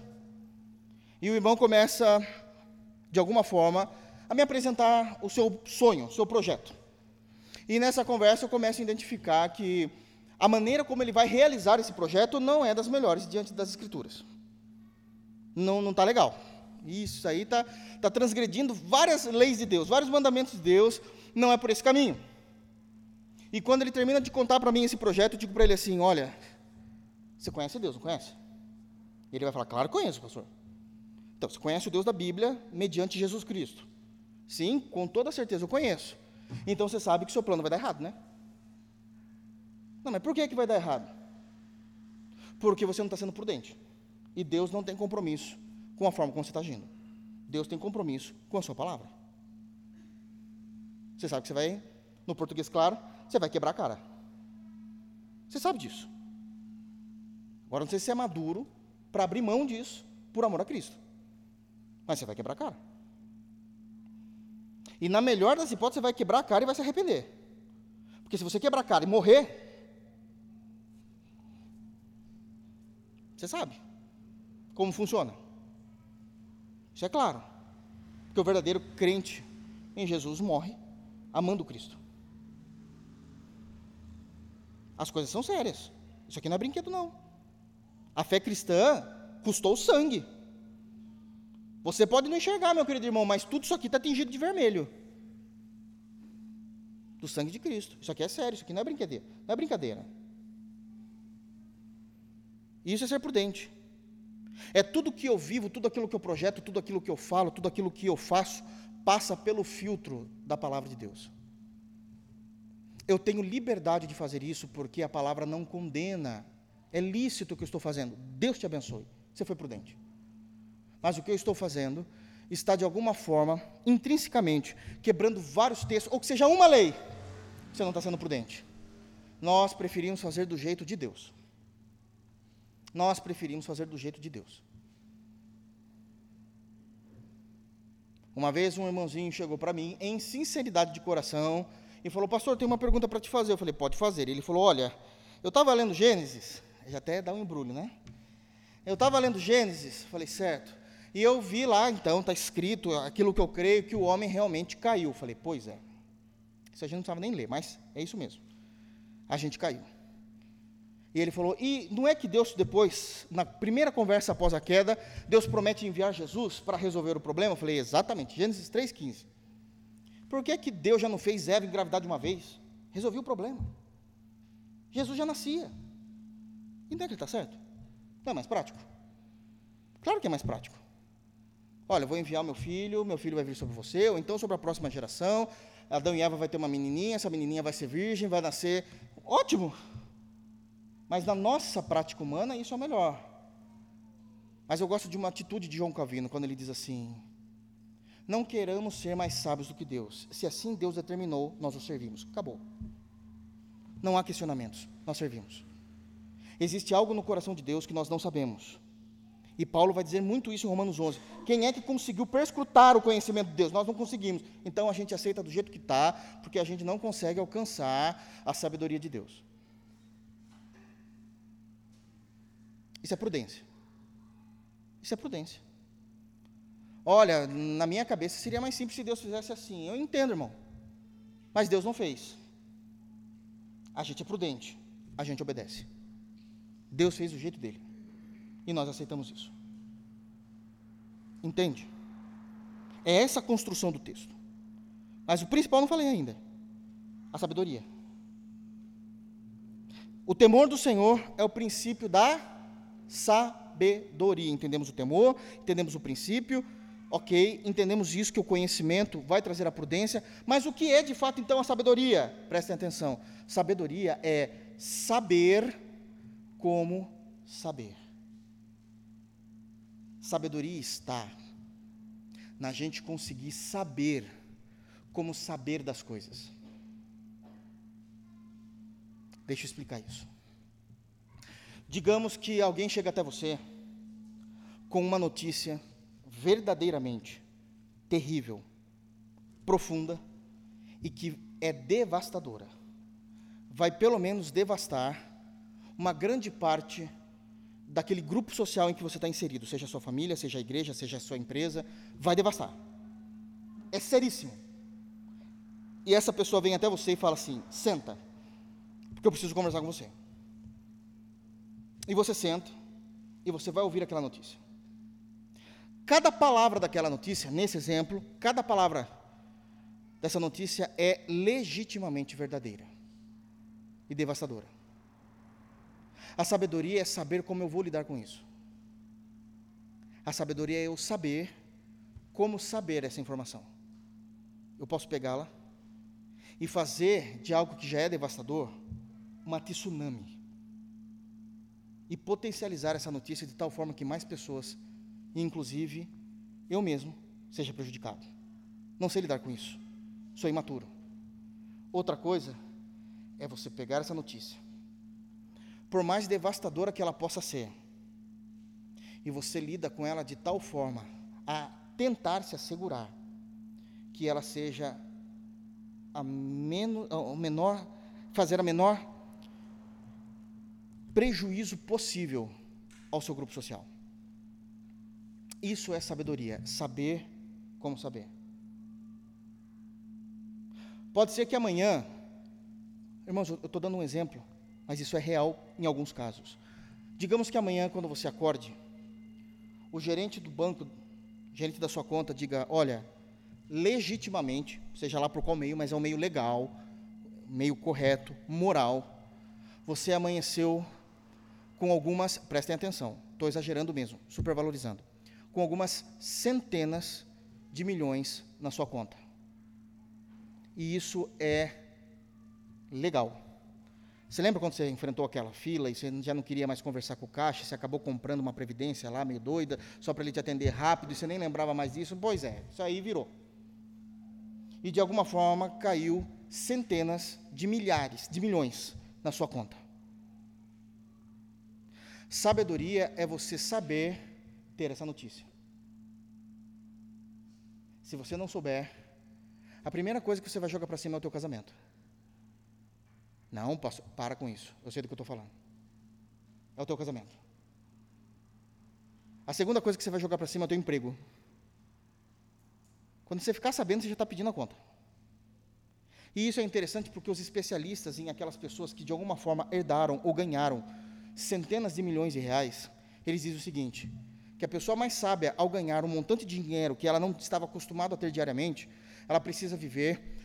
E o irmão começa, de alguma forma, a me apresentar o seu sonho, o seu projeto. E nessa conversa eu começo a identificar que a maneira como ele vai realizar esse projeto não é das melhores diante das Escrituras. Não está legal. Isso aí está tá transgredindo várias leis de Deus, vários mandamentos de Deus, não é por esse caminho. E quando ele termina de contar para mim esse projeto, eu digo para ele assim: Olha, você conhece Deus, não conhece? E ele vai falar: Claro, conheço, pastor. Então, você conhece o Deus da Bíblia mediante Jesus Cristo? Sim, com toda certeza eu conheço. Então você sabe que seu plano vai dar errado, né? Não, mas por que, que vai dar errado? Porque você não está sendo prudente. E Deus não tem compromisso com a forma como você está agindo. Deus tem compromisso com a sua palavra. Você sabe que você vai, no português claro, você vai quebrar a cara. Você sabe disso. Agora não sei se você é maduro para abrir mão disso por amor a Cristo. Mas você vai quebrar a cara. E na melhor das hipóteses, você vai quebrar a cara e vai se arrepender. Porque se você quebrar a cara e morrer, você sabe como funciona. Isso é claro. Porque o verdadeiro crente em Jesus morre amando Cristo. As coisas são sérias. Isso aqui não é brinquedo, não. A fé cristã custou sangue. Você pode não enxergar, meu querido irmão, mas tudo isso aqui está tingido de vermelho. Do sangue de Cristo. Isso aqui é sério, isso aqui não é brincadeira. Não é brincadeira. Isso é ser prudente. É tudo que eu vivo, tudo aquilo que eu projeto, tudo aquilo que eu falo, tudo aquilo que eu faço, passa pelo filtro da palavra de Deus. Eu tenho liberdade de fazer isso porque a palavra não condena. É lícito o que eu estou fazendo. Deus te abençoe. Você foi prudente mas o que eu estou fazendo está de alguma forma, intrinsecamente, quebrando vários textos, ou que seja uma lei, você não está sendo prudente. Nós preferimos fazer do jeito de Deus. Nós preferimos fazer do jeito de Deus. Uma vez um irmãozinho chegou para mim, em sinceridade de coração, e falou: Pastor, tem uma pergunta para te fazer. Eu falei: Pode fazer. Ele falou: Olha, eu estava lendo Gênesis, já até dá um embrulho, né? Eu estava lendo Gênesis, falei: Certo. E eu vi lá, então, está escrito aquilo que eu creio que o homem realmente caiu. Falei: Pois é. Isso a gente não precisava nem ler, mas é isso mesmo. A gente caiu. E ele falou: e não é que Deus depois, na primeira conversa após a queda, Deus promete enviar Jesus para resolver o problema? Eu falei: exatamente, Gênesis 3,15. Por que, que Deus já não fez Eva engravidar de uma vez? Resolveu o problema. Jesus já nascia. E não é que ele está certo? Não é mais prático? Claro que é mais prático. Olha, vou enviar meu filho, meu filho vai vir sobre você, ou então sobre a próxima geração. Adão e Eva vai ter uma menininha, essa menininha vai ser virgem, vai nascer. Ótimo! Mas na nossa prática humana, isso é o melhor. Mas eu gosto de uma atitude de João Calvino, quando ele diz assim: Não queramos ser mais sábios do que Deus. Se assim Deus determinou, nós o servimos. Acabou. Não há questionamentos, nós servimos. Existe algo no coração de Deus que nós não sabemos. E Paulo vai dizer muito isso em Romanos 11. Quem é que conseguiu perscrutar o conhecimento de Deus? Nós não conseguimos. Então a gente aceita do jeito que está, porque a gente não consegue alcançar a sabedoria de Deus. Isso é prudência. Isso é prudência. Olha, na minha cabeça seria mais simples se Deus fizesse assim. Eu entendo, irmão. Mas Deus não fez. A gente é prudente. A gente obedece. Deus fez do jeito dele. E nós aceitamos isso. Entende? É essa a construção do texto. Mas o principal não falei ainda. A sabedoria. O temor do Senhor é o princípio da sabedoria. Entendemos o temor, entendemos o princípio, ok, entendemos isso, que o conhecimento vai trazer a prudência, mas o que é de fato então a sabedoria? Prestem atenção. Sabedoria é saber como saber. Sabedoria está na gente conseguir saber como saber das coisas. Deixa eu explicar isso. Digamos que alguém chega até você com uma notícia verdadeiramente terrível, profunda e que é devastadora. Vai pelo menos devastar uma grande parte daquele grupo social em que você está inserido, seja a sua família, seja a igreja, seja a sua empresa, vai devastar. É seríssimo. E essa pessoa vem até você e fala assim: senta, porque eu preciso conversar com você. E você senta e você vai ouvir aquela notícia. Cada palavra daquela notícia, nesse exemplo, cada palavra dessa notícia é legitimamente verdadeira e devastadora. A sabedoria é saber como eu vou lidar com isso. A sabedoria é eu saber como saber essa informação. Eu posso pegá-la e fazer de algo que já é devastador uma tsunami e potencializar essa notícia de tal forma que mais pessoas, inclusive eu mesmo, seja prejudicado. Não sei lidar com isso. Sou imaturo. Outra coisa é você pegar essa notícia, por mais devastadora que ela possa ser, e você lida com ela de tal forma a tentar se assegurar que ela seja a menos, menor, fazer a menor prejuízo possível ao seu grupo social. Isso é sabedoria, saber como saber. Pode ser que amanhã, irmãos, eu estou dando um exemplo, mas isso é real em alguns casos. Digamos que amanhã, quando você acorde, o gerente do banco, gerente da sua conta, diga: Olha, legitimamente, seja lá por qual meio, mas é um meio legal, meio correto, moral, você amanheceu com algumas, prestem atenção, estou exagerando mesmo, supervalorizando, com algumas centenas de milhões na sua conta. E isso é legal. Você lembra quando você enfrentou aquela fila e você já não queria mais conversar com o caixa, você acabou comprando uma previdência lá meio doida, só para ele te atender rápido e você nem lembrava mais disso? Pois é, isso aí virou. E de alguma forma caiu centenas de milhares, de milhões na sua conta. Sabedoria é você saber ter essa notícia. Se você não souber, a primeira coisa que você vai jogar para cima é o teu casamento. Não, pastor, para com isso. Eu sei do que eu estou falando. É o teu casamento. A segunda coisa que você vai jogar para cima é o teu emprego. Quando você ficar sabendo, você já está pedindo a conta. E isso é interessante porque os especialistas em aquelas pessoas que de alguma forma herdaram ou ganharam centenas de milhões de reais, eles dizem o seguinte: que a pessoa mais sábia, ao ganhar um montante de dinheiro que ela não estava acostumada a ter diariamente, ela precisa viver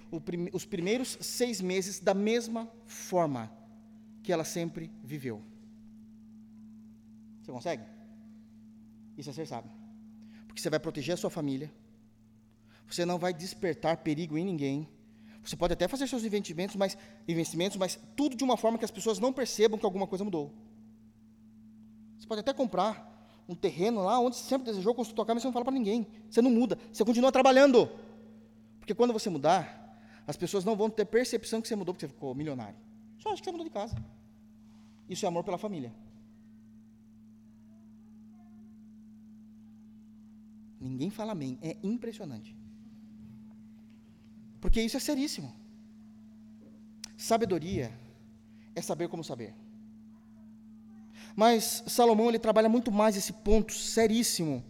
os primeiros seis meses da mesma forma que ela sempre viveu. Você consegue? Isso é ser sábio. Porque você vai proteger a sua família, você não vai despertar perigo em ninguém, você pode até fazer seus investimentos, mas, investimentos, mas tudo de uma forma que as pessoas não percebam que alguma coisa mudou. Você pode até comprar um terreno lá onde sempre desejou construir tua casa, mas você não fala para ninguém. Você não muda, você continua trabalhando. Porque quando você mudar, as pessoas não vão ter percepção que você mudou porque você ficou milionário. Só acho que você mudou de casa. Isso é amor pela família. Ninguém fala amém. É impressionante. Porque isso é seríssimo. Sabedoria é saber como saber. Mas Salomão ele trabalha muito mais esse ponto seríssimo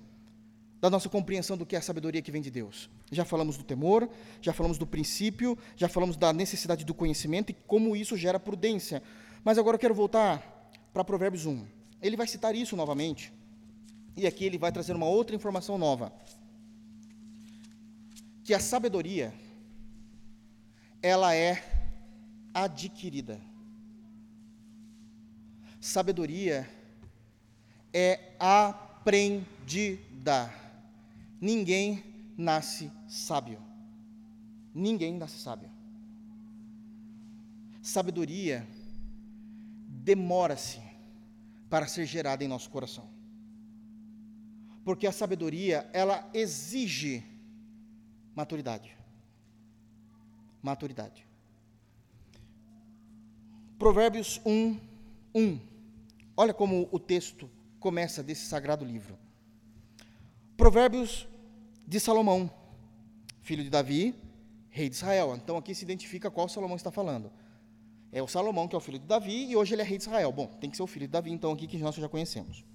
da nossa compreensão do que é a sabedoria que vem de Deus. Já falamos do temor, já falamos do princípio, já falamos da necessidade do conhecimento e como isso gera prudência. Mas agora eu quero voltar para Provérbios 1. Ele vai citar isso novamente. E aqui ele vai trazer uma outra informação nova. Que a sabedoria ela é adquirida. Sabedoria é aprendida. Ninguém nasce sábio. Ninguém nasce sábio. Sabedoria demora-se para ser gerada em nosso coração. Porque a sabedoria, ela exige maturidade maturidade. Provérbios 1, 1. Olha como o texto começa desse sagrado livro. Provérbios de Salomão, filho de Davi, rei de Israel. Então aqui se identifica qual Salomão está falando. É o Salomão que é o filho de Davi e hoje ele é rei de Israel. Bom, tem que ser o filho de Davi, então aqui que nós já conhecemos.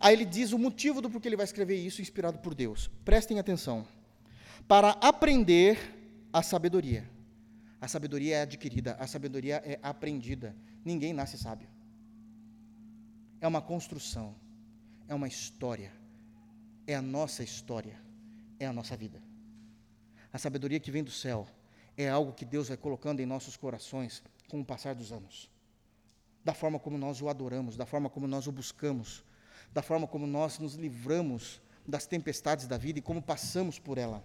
Aí ele diz o motivo do porquê ele vai escrever isso, inspirado por Deus. Prestem atenção. Para aprender a sabedoria. A sabedoria é adquirida, a sabedoria é aprendida. Ninguém nasce sábio. É uma construção, é uma história, é a nossa história, é a nossa vida. A sabedoria que vem do céu é algo que Deus vai colocando em nossos corações com o passar dos anos. Da forma como nós o adoramos, da forma como nós o buscamos, da forma como nós nos livramos das tempestades da vida e como passamos por ela.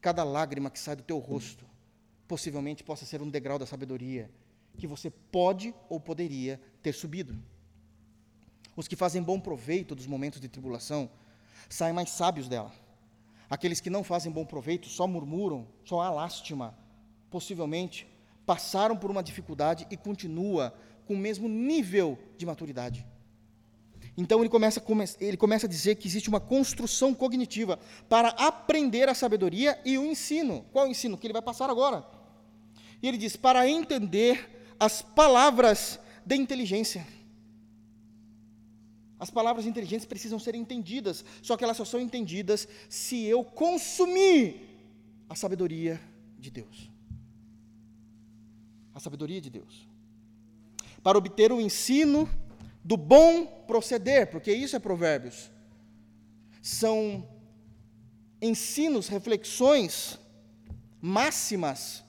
Cada lágrima que sai do teu rosto possivelmente possa ser um degrau da sabedoria que você pode ou poderia ter subido. Os que fazem bom proveito dos momentos de tribulação saem mais sábios dela. Aqueles que não fazem bom proveito só murmuram, só há lástima, possivelmente passaram por uma dificuldade e continua com o mesmo nível de maturidade. Então ele começa, ele começa a dizer que existe uma construção cognitiva para aprender a sabedoria e o ensino. Qual é o ensino? Que ele vai passar agora. E ele diz: para entender as palavras da inteligência. As palavras inteligentes precisam ser entendidas, só que elas só são entendidas se eu consumir a sabedoria de Deus. A sabedoria de Deus. Para obter o ensino do bom proceder, porque isso é Provérbios. São ensinos, reflexões máximas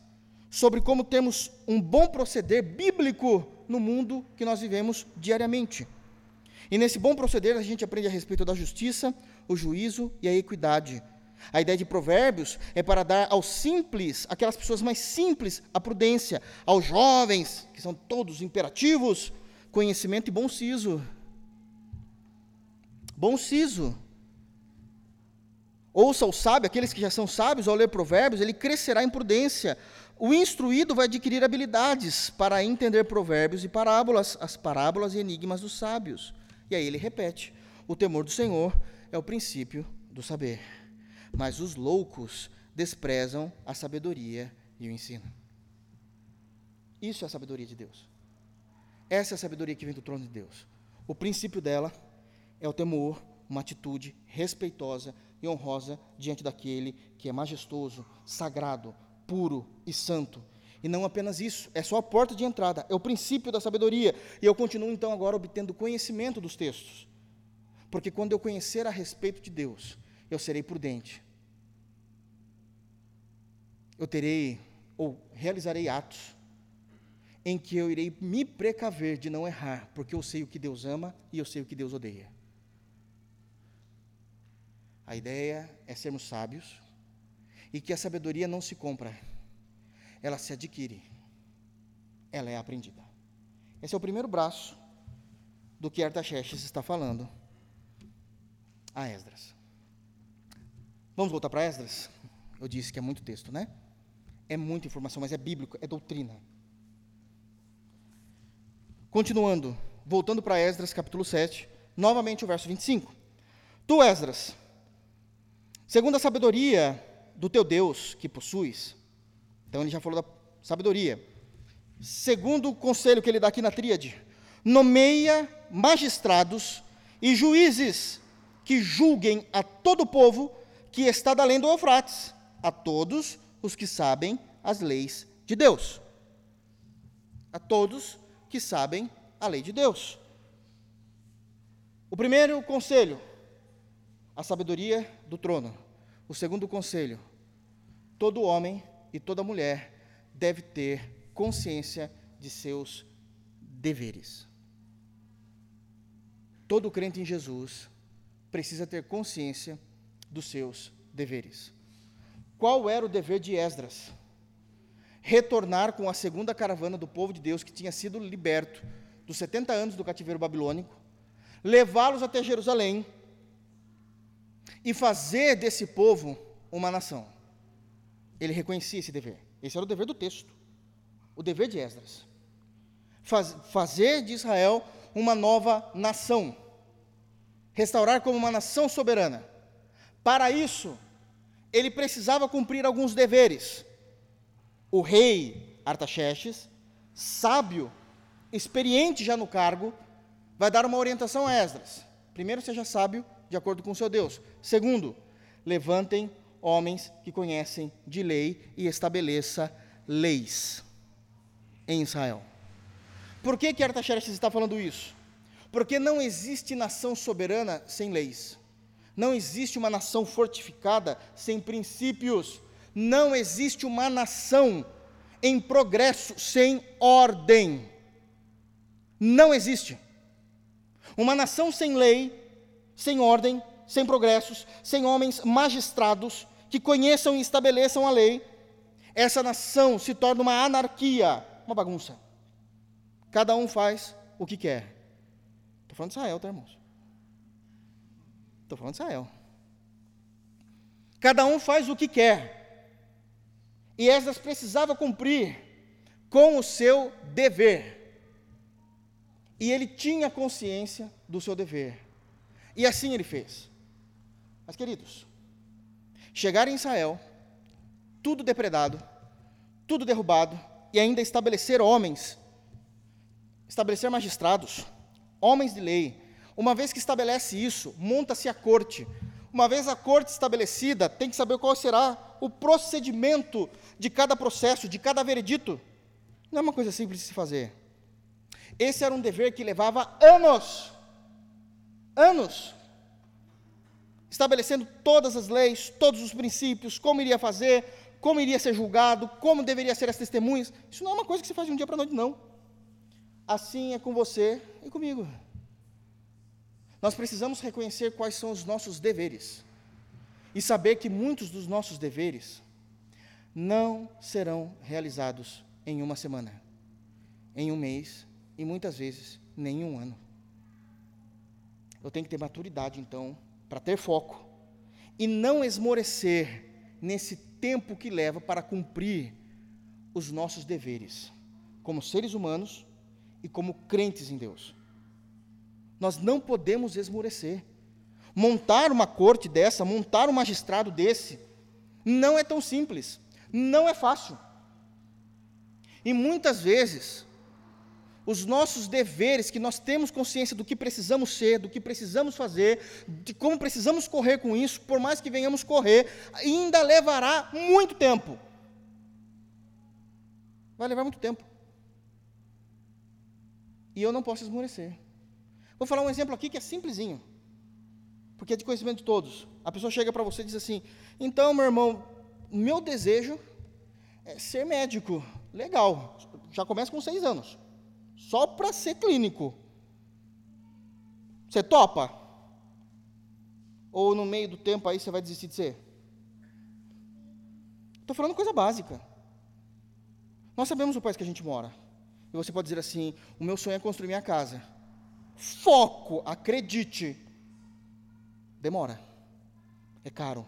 sobre como temos um bom proceder bíblico no mundo que nós vivemos diariamente. E nesse bom proceder a gente aprende a respeito da justiça, o juízo e a equidade. A ideia de provérbios é para dar aos simples, aquelas pessoas mais simples, a prudência, aos jovens, que são todos imperativos, conhecimento e bom siso. Bom siso. Ouça o sábio, aqueles que já são sábios, ao ler provérbios, ele crescerá em prudência. o instruído vai adquirir habilidades para entender provérbios e parábolas, as parábolas e enigmas dos sábios. E aí ele repete: o temor do Senhor é o princípio do saber. Mas os loucos desprezam a sabedoria e o ensino. Isso é a sabedoria de Deus. Essa é a sabedoria que vem do trono de Deus. O princípio dela é o temor, uma atitude respeitosa e honrosa diante daquele que é majestoso, sagrado, puro e santo. E não apenas isso, é só a porta de entrada, é o princípio da sabedoria. E eu continuo então agora obtendo conhecimento dos textos. Porque quando eu conhecer a respeito de Deus, eu serei prudente. Eu terei ou realizarei atos em que eu irei me precaver de não errar, porque eu sei o que Deus ama e eu sei o que Deus odeia. A ideia é sermos sábios e que a sabedoria não se compra, ela se adquire, ela é aprendida. Esse é o primeiro braço do que Artaxerxes está falando a Esdras. Vamos voltar para Esdras? Eu disse que é muito texto, né? É muita informação, mas é bíblico, é doutrina. Continuando, voltando para Esdras, capítulo 7, novamente o verso 25. Tu, Esdras, segundo a sabedoria do teu Deus que possuis, então ele já falou da sabedoria, segundo conselho que ele dá aqui na tríade, nomeia magistrados e juízes que julguem a todo o povo que está da além do Eufrates, a todos os que sabem as leis de Deus. A todos que sabem a lei de Deus. O primeiro conselho, a sabedoria do trono. O segundo conselho, todo homem e toda mulher deve ter consciência de seus deveres. Todo crente em Jesus precisa ter consciência dos seus deveres. Qual era o dever de Esdras? retornar com a segunda caravana do povo de Deus que tinha sido liberto dos 70 anos do cativeiro babilônico, levá-los até Jerusalém e fazer desse povo uma nação. Ele reconhecia esse dever. Esse era o dever do texto, o dever de Esdras. Faz, fazer de Israel uma nova nação, restaurar como uma nação soberana. Para isso, ele precisava cumprir alguns deveres o rei Artaxerxes, sábio, experiente já no cargo, vai dar uma orientação a Esdras. Primeiro, seja sábio de acordo com seu Deus. Segundo, levantem homens que conhecem de lei e estabeleça leis em Israel. Por que, que Artaxerxes está falando isso? Porque não existe nação soberana sem leis. Não existe uma nação fortificada sem princípios não existe uma nação em progresso sem ordem. Não existe. Uma nação sem lei, sem ordem, sem progressos, sem homens magistrados que conheçam e estabeleçam a lei, essa nação se torna uma anarquia, uma bagunça. Cada um faz o que quer. Estou falando de Israel, tá, irmãos? Estou falando de Israel. Cada um faz o que quer. E Esdras precisava cumprir com o seu dever. E ele tinha consciência do seu dever. E assim ele fez. Mas, queridos, chegar em Israel, tudo depredado, tudo derrubado, e ainda estabelecer homens, estabelecer magistrados, homens de lei. Uma vez que estabelece isso, monta-se a corte. Uma vez a corte estabelecida, tem que saber qual será o procedimento de cada processo, de cada veredito. Não é uma coisa simples de se fazer. Esse era um dever que levava anos, anos, estabelecendo todas as leis, todos os princípios, como iria fazer, como iria ser julgado, como deveria ser as testemunhas. Isso não é uma coisa que se faz de um dia para a noite, não. Assim é com você e comigo. Nós precisamos reconhecer quais são os nossos deveres e saber que muitos dos nossos deveres não serão realizados em uma semana, em um mês e muitas vezes nem em um ano. Eu tenho que ter maturidade, então, para ter foco e não esmorecer nesse tempo que leva para cumprir os nossos deveres, como seres humanos e como crentes em Deus. Nós não podemos esmorecer. Montar uma corte dessa, montar um magistrado desse, não é tão simples, não é fácil. E muitas vezes, os nossos deveres, que nós temos consciência do que precisamos ser, do que precisamos fazer, de como precisamos correr com isso, por mais que venhamos correr, ainda levará muito tempo. Vai levar muito tempo. E eu não posso esmorecer. Vou falar um exemplo aqui que é simplesinho, porque é de conhecimento de todos. A pessoa chega para você e diz assim: Então, meu irmão, meu desejo é ser médico. Legal, já começa com seis anos, só para ser clínico. Você topa? Ou no meio do tempo aí você vai desistir de ser? Estou falando coisa básica. Nós sabemos o país que a gente mora. E você pode dizer assim: o meu sonho é construir minha casa. Foco, acredite. Demora. É caro.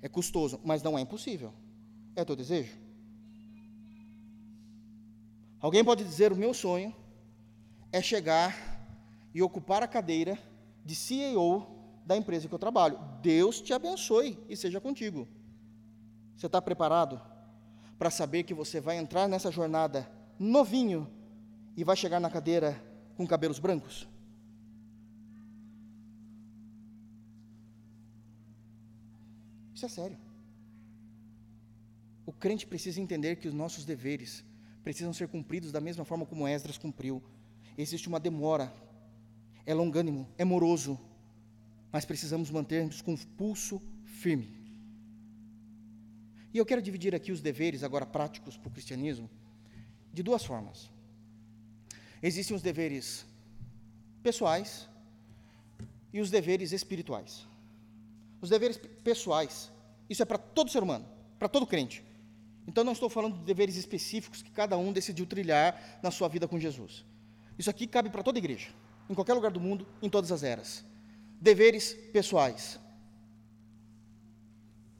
É custoso, mas não é impossível. É teu desejo? Alguém pode dizer: o meu sonho é chegar e ocupar a cadeira de CEO da empresa que eu trabalho. Deus te abençoe e seja contigo. Você está preparado para saber que você vai entrar nessa jornada novinho e vai chegar na cadeira com cabelos brancos? Isso é sério. O crente precisa entender que os nossos deveres precisam ser cumpridos da mesma forma como Esdras cumpriu. Existe uma demora, é longânimo, é moroso, mas precisamos mantermos com pulso firme. E eu quero dividir aqui os deveres, agora práticos para o cristianismo, de duas formas. Existem os deveres pessoais e os deveres espirituais. Os deveres pessoais, isso é para todo ser humano, para todo crente. Então não estou falando de deveres específicos que cada um decidiu trilhar na sua vida com Jesus. Isso aqui cabe para toda igreja, em qualquer lugar do mundo, em todas as eras. Deveres pessoais.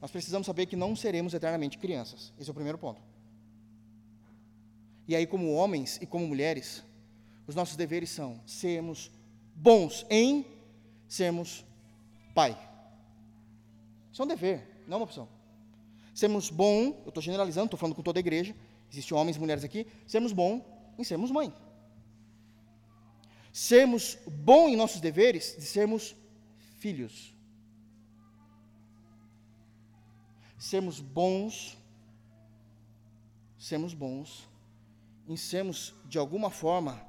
Nós precisamos saber que não seremos eternamente crianças. Esse é o primeiro ponto. E aí, como homens e como mulheres, os nossos deveres são sermos bons em sermos pai. Isso é um dever, não é uma opção. Sermos bom, eu estou generalizando, estou falando com toda a igreja, existem homens e mulheres aqui, sermos bom em sermos mãe. Sermos bom em nossos deveres de sermos filhos. Sermos bons, sermos bons em sermos, de alguma forma,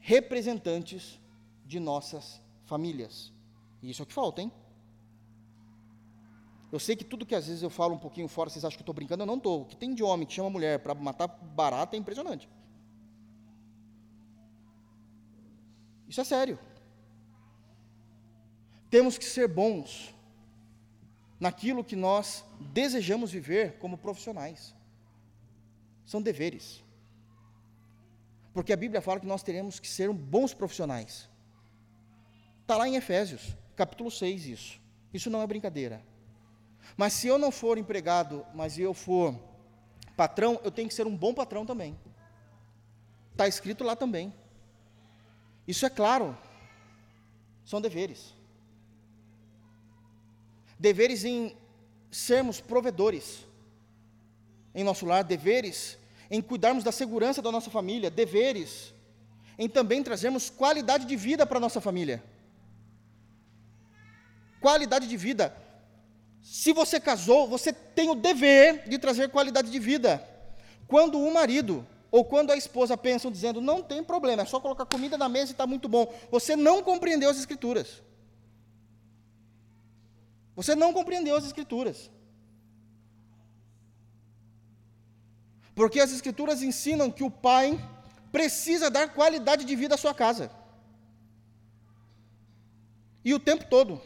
representantes de nossas famílias. E isso é o que falta, hein? Eu sei que tudo que às vezes eu falo um pouquinho fora, vocês acham que eu estou brincando, eu não estou. O que tem de homem que chama mulher para matar barata é impressionante. Isso é sério. Temos que ser bons naquilo que nós desejamos viver como profissionais. São deveres. Porque a Bíblia fala que nós teremos que ser bons profissionais. Está lá em Efésios, capítulo 6, isso. Isso não é brincadeira. Mas se eu não for empregado, mas eu for patrão, eu tenho que ser um bom patrão também. Está escrito lá também. Isso é claro. São deveres. Deveres em sermos provedores em nosso lar, deveres em cuidarmos da segurança da nossa família, deveres, em também trazermos qualidade de vida para a nossa família. Qualidade de vida. Se você casou, você tem o dever de trazer qualidade de vida. Quando o marido ou quando a esposa pensam dizendo, não tem problema, é só colocar comida na mesa e está muito bom, você não compreendeu as Escrituras. Você não compreendeu as Escrituras. Porque as Escrituras ensinam que o pai precisa dar qualidade de vida à sua casa. E o tempo todo.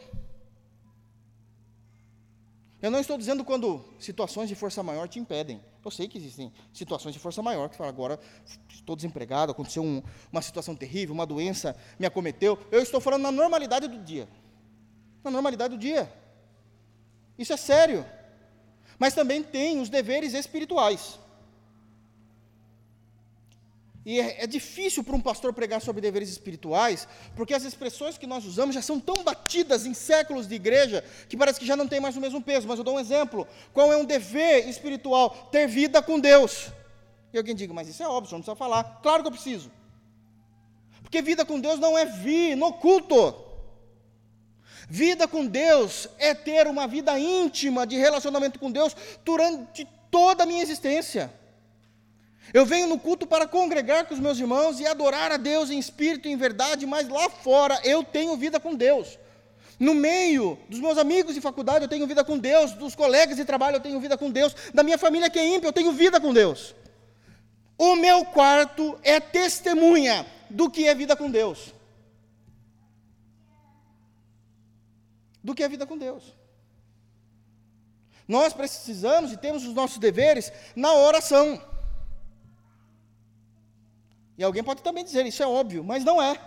Eu não estou dizendo quando situações de força maior te impedem. Eu sei que existem situações de força maior, que fala, agora estou desempregado, aconteceu um, uma situação terrível, uma doença me acometeu. Eu estou falando na normalidade do dia. Na normalidade do dia. Isso é sério. Mas também tem os deveres espirituais. E é, é difícil para um pastor pregar sobre deveres espirituais, porque as expressões que nós usamos já são tão batidas em séculos de igreja que parece que já não tem mais o mesmo peso. Mas eu dou um exemplo: qual é um dever espiritual? Ter vida com Deus. E alguém diga, mas isso é óbvio, não precisa falar. Claro que eu preciso. Porque vida com Deus não é vir no culto. Vida com Deus é ter uma vida íntima de relacionamento com Deus durante toda a minha existência. Eu venho no culto para congregar com os meus irmãos e adorar a Deus em espírito e em verdade, mas lá fora eu tenho vida com Deus. No meio dos meus amigos de faculdade eu tenho vida com Deus, dos colegas de trabalho eu tenho vida com Deus, da minha família que é ímpia eu tenho vida com Deus. O meu quarto é testemunha do que é vida com Deus. Do que é vida com Deus. Nós precisamos e temos os nossos deveres na oração. E alguém pode também dizer, isso é óbvio, mas não é.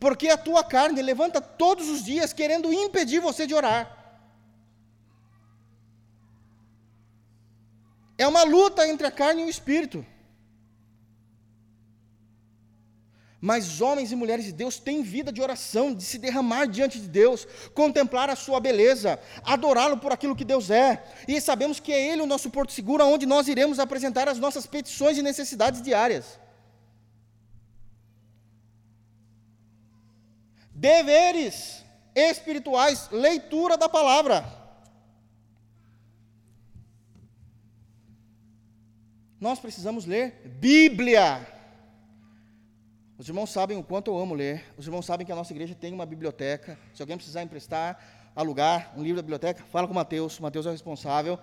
Porque a tua carne levanta todos os dias querendo impedir você de orar. É uma luta entre a carne e o espírito. Mas homens e mulheres de Deus têm vida de oração, de se derramar diante de Deus, contemplar a sua beleza, adorá-lo por aquilo que Deus é. E sabemos que é Ele o nosso porto seguro, onde nós iremos apresentar as nossas petições e necessidades diárias. Deveres espirituais, leitura da palavra. Nós precisamos ler Bíblia. Os irmãos sabem o quanto eu amo ler. Os irmãos sabem que a nossa igreja tem uma biblioteca. Se alguém precisar emprestar, alugar um livro da biblioteca, fala com o Mateus. O Mateus é o responsável.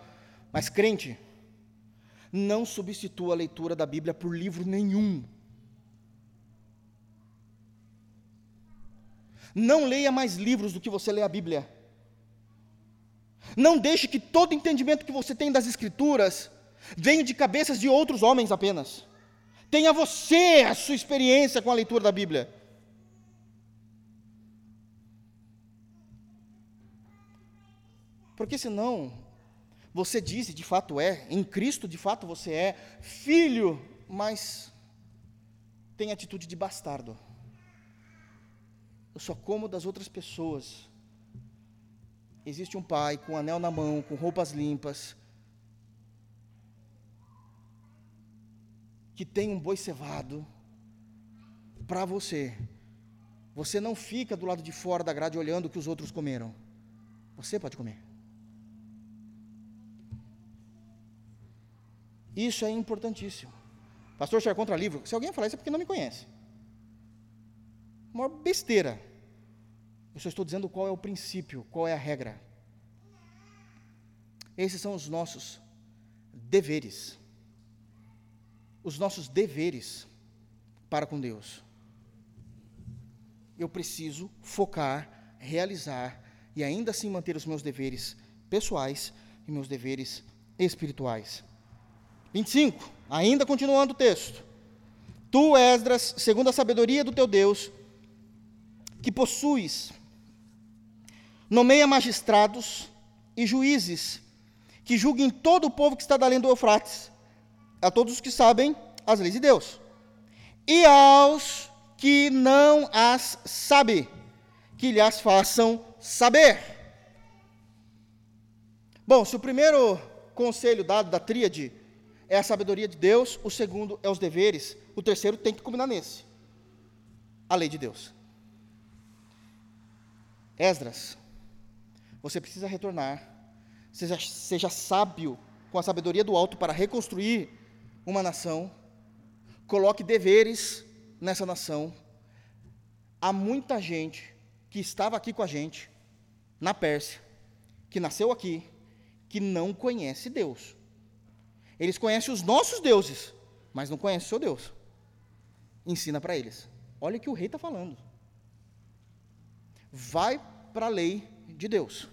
Mas crente, não substitua a leitura da Bíblia por livro nenhum. Não leia mais livros do que você lê a Bíblia. Não deixe que todo entendimento que você tem das Escrituras venha de cabeças de outros homens apenas. Tenha você a sua experiência com a leitura da Bíblia. Porque senão, você diz, de fato é, em Cristo de fato você é, filho, mas tem atitude de bastardo eu só como das outras pessoas. Existe um pai com um anel na mão, com roupas limpas, que tem um boi cevado para você. Você não fica do lado de fora da grade olhando o que os outros comeram. Você pode comer. Isso é importantíssimo. Pastor Char contra livro. Se alguém falar isso é porque não me conhece. Uma besteira. Eu só estou dizendo qual é o princípio, qual é a regra. Esses são os nossos deveres. Os nossos deveres para com Deus. Eu preciso focar, realizar e ainda assim manter os meus deveres pessoais e meus deveres espirituais. 25, ainda continuando o texto. Tu, Esdras, segundo a sabedoria do teu Deus, que possuis nomeia magistrados e juízes que julguem todo o povo que está além do Eufrates, a todos os que sabem as leis de Deus, e aos que não as sabem, que lhes façam saber. Bom, se o primeiro conselho dado da tríade é a sabedoria de Deus, o segundo é os deveres, o terceiro tem que combinar nesse, a lei de Deus. Esdras, você precisa retornar. Seja, seja sábio com a sabedoria do alto para reconstruir uma nação. Coloque deveres nessa nação. Há muita gente que estava aqui com a gente, na Pérsia, que nasceu aqui, que não conhece Deus. Eles conhecem os nossos deuses, mas não conhecem o seu Deus. Ensina para eles. Olha o que o rei está falando. Vai para a lei de Deus.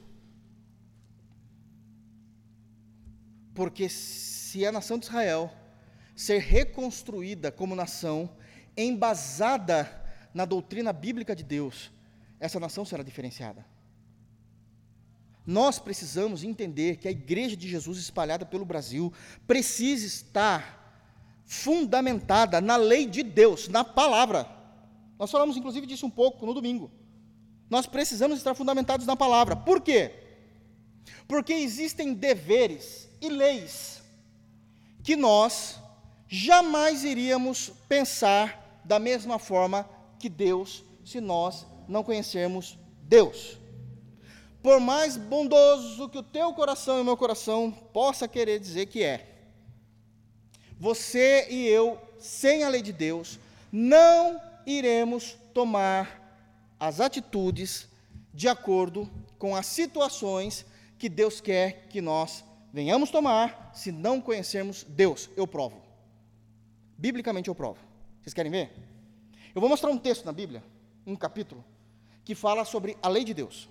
Porque se a nação de Israel ser reconstruída como nação, embasada na doutrina bíblica de Deus, essa nação será diferenciada. Nós precisamos entender que a igreja de Jesus espalhada pelo Brasil precisa estar fundamentada na lei de Deus, na palavra. Nós falamos inclusive disso um pouco no domingo. Nós precisamos estar fundamentados na palavra. Por quê? Porque existem deveres e leis que nós jamais iríamos pensar da mesma forma que Deus, se nós não conhecermos Deus. Por mais bondoso que o teu coração e o meu coração possa querer dizer que é, você e eu, sem a lei de Deus, não iremos tomar as atitudes de acordo com as situações que Deus quer que nós venhamos tomar, se não conhecermos Deus. Eu provo. Biblicamente eu provo. Vocês querem ver? Eu vou mostrar um texto na Bíblia, um capítulo, que fala sobre a lei de Deus.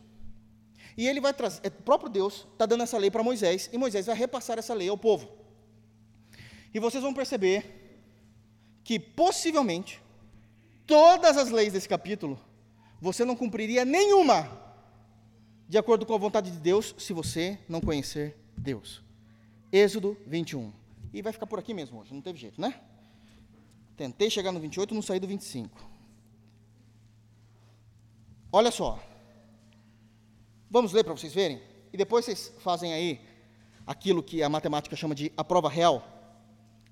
E ele vai trazer, é, o próprio Deus está dando essa lei para Moisés, e Moisés vai repassar essa lei ao povo. E vocês vão perceber que possivelmente todas as leis desse capítulo você não cumpriria nenhuma de acordo com a vontade de Deus se você não conhecer Deus. Êxodo 21. E vai ficar por aqui mesmo hoje, não teve jeito, né? Tentei chegar no 28, não saí do 25. Olha só. Vamos ler para vocês verem? E depois vocês fazem aí aquilo que a matemática chama de a prova real.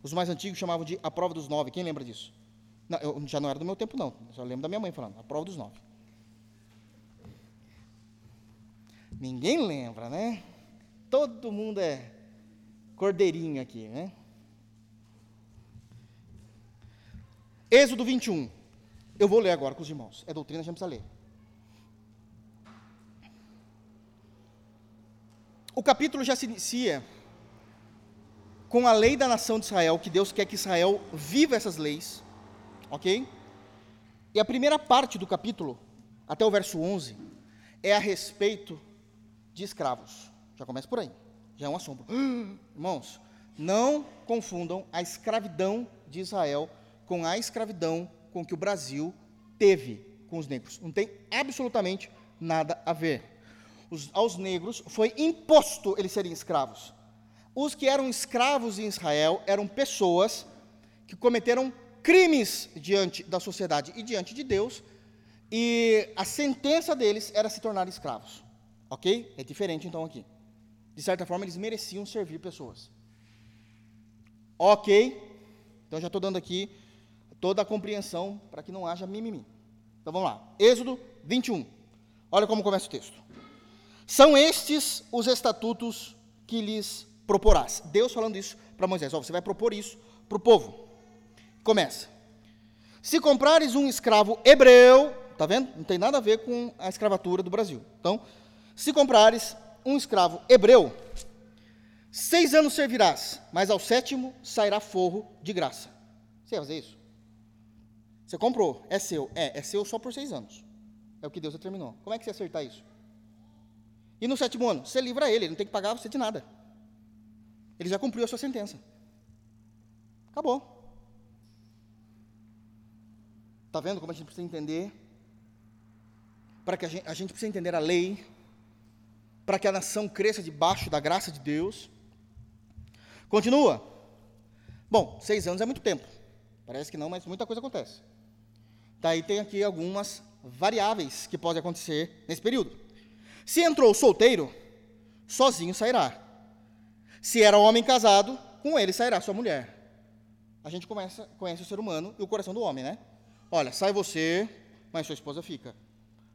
Os mais antigos chamavam de a prova dos nove. Quem lembra disso? Não, eu, já não era do meu tempo, não. Eu só lembro da minha mãe falando, a prova dos nove. Ninguém lembra, né? Todo mundo é cordeirinho aqui, né? Êxodo 21. Eu vou ler agora com os irmãos. É doutrina, a gente precisa ler. O capítulo já se inicia com a lei da nação de Israel, que Deus quer que Israel viva essas leis, ok? E a primeira parte do capítulo, até o verso 11, é a respeito de escravos. Já começa por aí. Já é um assombro. Irmãos, não confundam a escravidão de Israel com a escravidão com que o Brasil teve com os negros. Não tem absolutamente nada a ver. Os, aos negros foi imposto eles serem escravos. Os que eram escravos em Israel eram pessoas que cometeram crimes diante da sociedade e diante de Deus, e a sentença deles era se tornar escravos. Ok? É diferente então aqui. De certa forma, eles mereciam servir pessoas. Ok? Então já estou dando aqui toda a compreensão para que não haja mimimi. Então vamos lá. Êxodo 21. Olha como começa o texto. São estes os estatutos que lhes proporás. Deus falando isso para Moisés. Ó, você vai propor isso para o povo. Começa. Se comprares um escravo hebreu, tá vendo? Não tem nada a ver com a escravatura do Brasil. Então, se comprares um escravo hebreu, seis anos servirás, mas ao sétimo sairá forro de graça. Você vai fazer isso? Você comprou, é seu. É, é seu só por seis anos. É o que Deus determinou. Como é que você acertar isso? E no sétimo ano, você livra ele, ele não tem que pagar você de nada. Ele já cumpriu a sua sentença. Acabou. Está vendo como a gente precisa entender? Para que a gente, a gente precisa entender a lei, para que a nação cresça debaixo da graça de Deus. Continua. Bom, seis anos é muito tempo. Parece que não, mas muita coisa acontece. Daí tem aqui algumas variáveis que podem acontecer nesse período. Se entrou solteiro, sozinho sairá. Se era homem casado, com ele sairá sua mulher. A gente começa, conhece o ser humano e o coração do homem, né? Olha, sai você, mas sua esposa fica.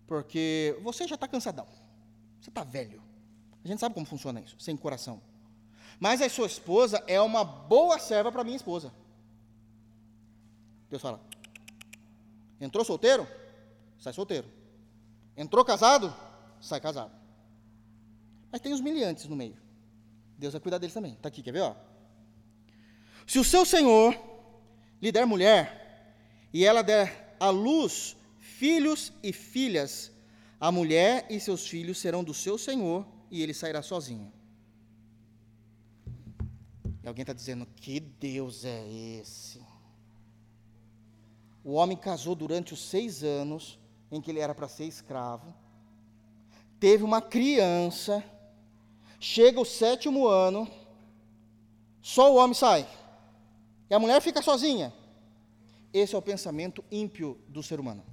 Porque você já está cansadão. Você está velho. A gente sabe como funciona isso, sem coração. Mas a sua esposa é uma boa serva para minha esposa. Deus fala: entrou solteiro? Sai solteiro. Entrou casado? Sai casado. Mas tem os miliantes no meio. Deus vai cuidar deles também. Está aqui, quer ver? Ó? Se o seu senhor lhe der mulher, e ela der à luz filhos e filhas, a mulher e seus filhos serão do seu senhor e ele sairá sozinho. E alguém está dizendo: que Deus é esse? O homem casou durante os seis anos em que ele era para ser escravo, teve uma criança, chega o sétimo ano, só o homem sai. E a mulher fica sozinha. Esse é o pensamento ímpio do ser humano.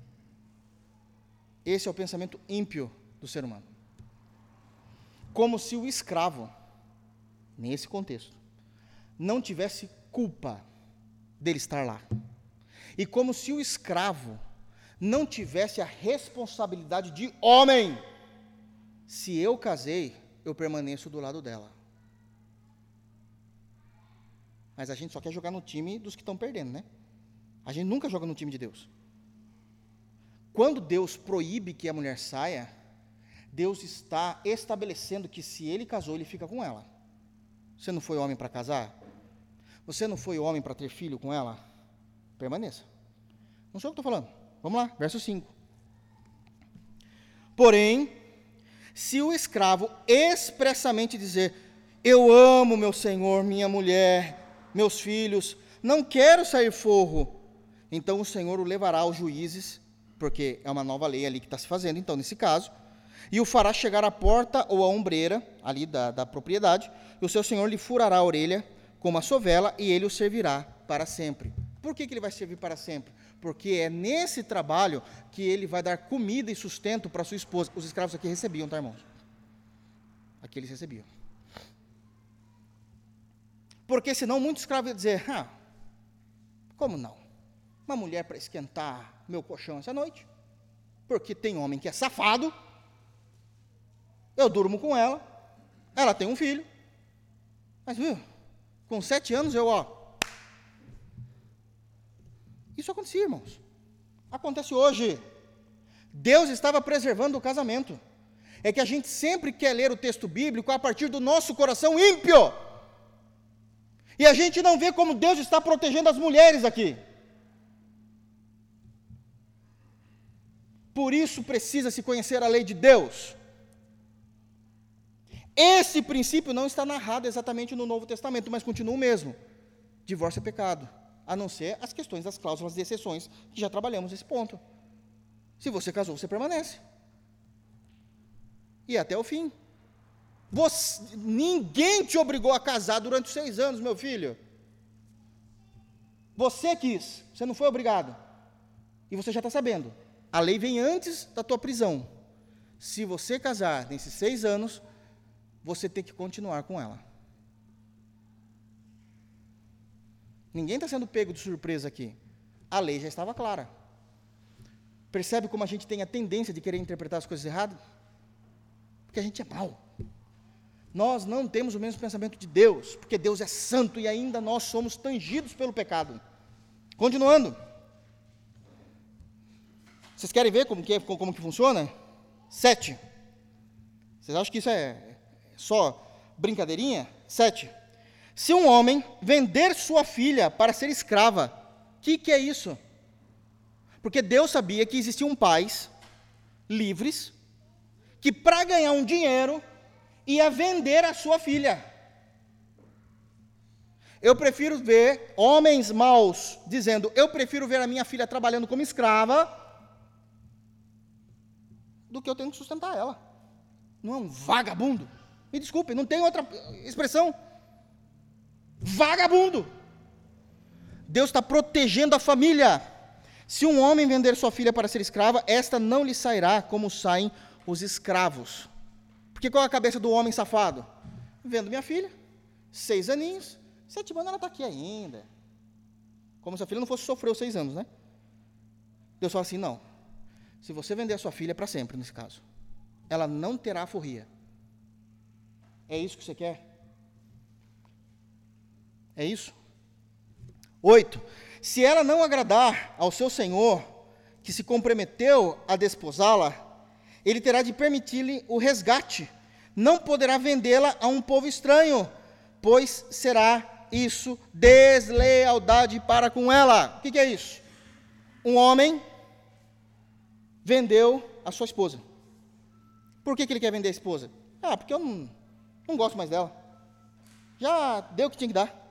Esse é o pensamento ímpio do ser humano. Como se o escravo, nesse contexto, não tivesse culpa dele estar lá. E como se o escravo não tivesse a responsabilidade de homem. Se eu casei, eu permaneço do lado dela. Mas a gente só quer jogar no time dos que estão perdendo, né? A gente nunca joga no time de Deus. Quando Deus proíbe que a mulher saia, Deus está estabelecendo que se ele casou, ele fica com ela. Você não foi homem para casar? Você não foi homem para ter filho com ela? Permaneça. Não sou eu que estou falando. Vamos lá, verso 5. Porém, se o escravo expressamente dizer: Eu amo meu senhor, minha mulher, meus filhos, não quero sair forro, então o senhor o levará aos juízes, porque é uma nova lei ali que está se fazendo, então, nesse caso, e o fará chegar à porta ou à ombreira, ali da, da propriedade, e o seu senhor lhe furará a orelha com uma sovela, e ele o servirá para sempre. Por que, que ele vai servir para sempre? porque é nesse trabalho que ele vai dar comida e sustento para sua esposa. Os escravos aqui recebiam, tá, irmãos? Aqui eles recebiam. Porque senão muitos escravos iam dizer: ah, como não? Uma mulher para esquentar meu colchão essa noite? Porque tem homem que é safado, eu durmo com ela, ela tem um filho, mas viu, com sete anos eu, ó, isso acontecia, irmãos. Acontece hoje. Deus estava preservando o casamento. É que a gente sempre quer ler o texto bíblico a partir do nosso coração ímpio. E a gente não vê como Deus está protegendo as mulheres aqui. Por isso precisa se conhecer a lei de Deus. Esse princípio não está narrado exatamente no Novo Testamento, mas continua o mesmo. Divórcio é pecado a não ser as questões das cláusulas de exceções, que já trabalhamos esse ponto. Se você casou, você permanece. E até o fim. Você, ninguém te obrigou a casar durante seis anos, meu filho. Você quis, você não foi obrigado. E você já está sabendo. A lei vem antes da tua prisão. Se você casar nesses seis anos, você tem que continuar com ela. Ninguém está sendo pego de surpresa aqui. A lei já estava clara. Percebe como a gente tem a tendência de querer interpretar as coisas erradas? Porque a gente é mau. Nós não temos o mesmo pensamento de Deus, porque Deus é santo e ainda nós somos tangidos pelo pecado. Continuando. Vocês querem ver como que, é, como que funciona? Sete. Vocês acham que isso é só brincadeirinha? Sete. Se um homem vender sua filha para ser escrava, o que, que é isso? Porque Deus sabia que existiam pais livres que, para ganhar um dinheiro, ia vender a sua filha. Eu prefiro ver homens maus dizendo: Eu prefiro ver a minha filha trabalhando como escrava do que eu tenho que sustentar ela. Não é um vagabundo. Me desculpe, não tem outra expressão. Vagabundo. Deus está protegendo a família. Se um homem vender sua filha para ser escrava, esta não lhe sairá como saem os escravos. Porque qual é a cabeça do homem safado? Vendo minha filha, seis aninhos, sete anos ela está aqui ainda. Como se a filha não fosse sofrer os seis anos, né? Deus fala assim: não. Se você vender a sua filha para sempre, nesse caso, ela não terá forria. É isso que você quer? É isso? Oito. Se ela não agradar ao seu senhor, que se comprometeu a desposá-la, ele terá de permitir-lhe o resgate. Não poderá vendê-la a um povo estranho, pois será isso deslealdade para com ela. O que é isso? Um homem vendeu a sua esposa. Por que, que ele quer vender a esposa? Ah, porque eu não, não gosto mais dela. Já deu o que tinha que dar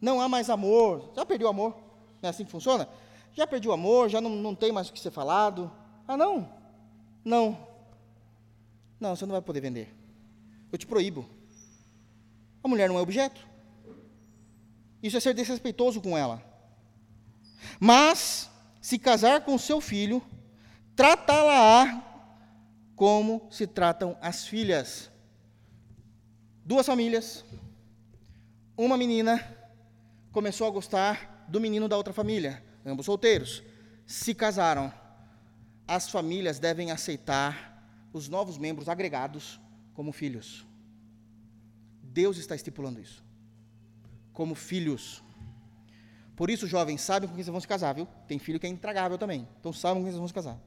não há mais amor. Já perdeu o amor? Não é assim que funciona? Já perdi o amor, já não, não tem mais o que ser falado. Ah, não? Não. Não, você não vai poder vender. Eu te proíbo. A mulher não é objeto. Isso é ser desrespeitoso com ela. Mas, se casar com seu filho, tratá-la-á como se tratam as filhas. Duas famílias, uma menina começou a gostar do menino da outra família, ambos solteiros, se casaram. As famílias devem aceitar os novos membros agregados como filhos. Deus está estipulando isso. Como filhos. Por isso, jovens, sabem com quem vocês vão se casar, viu? Tem filho que é intragável também. Então, sabem com quem vocês vão se casar.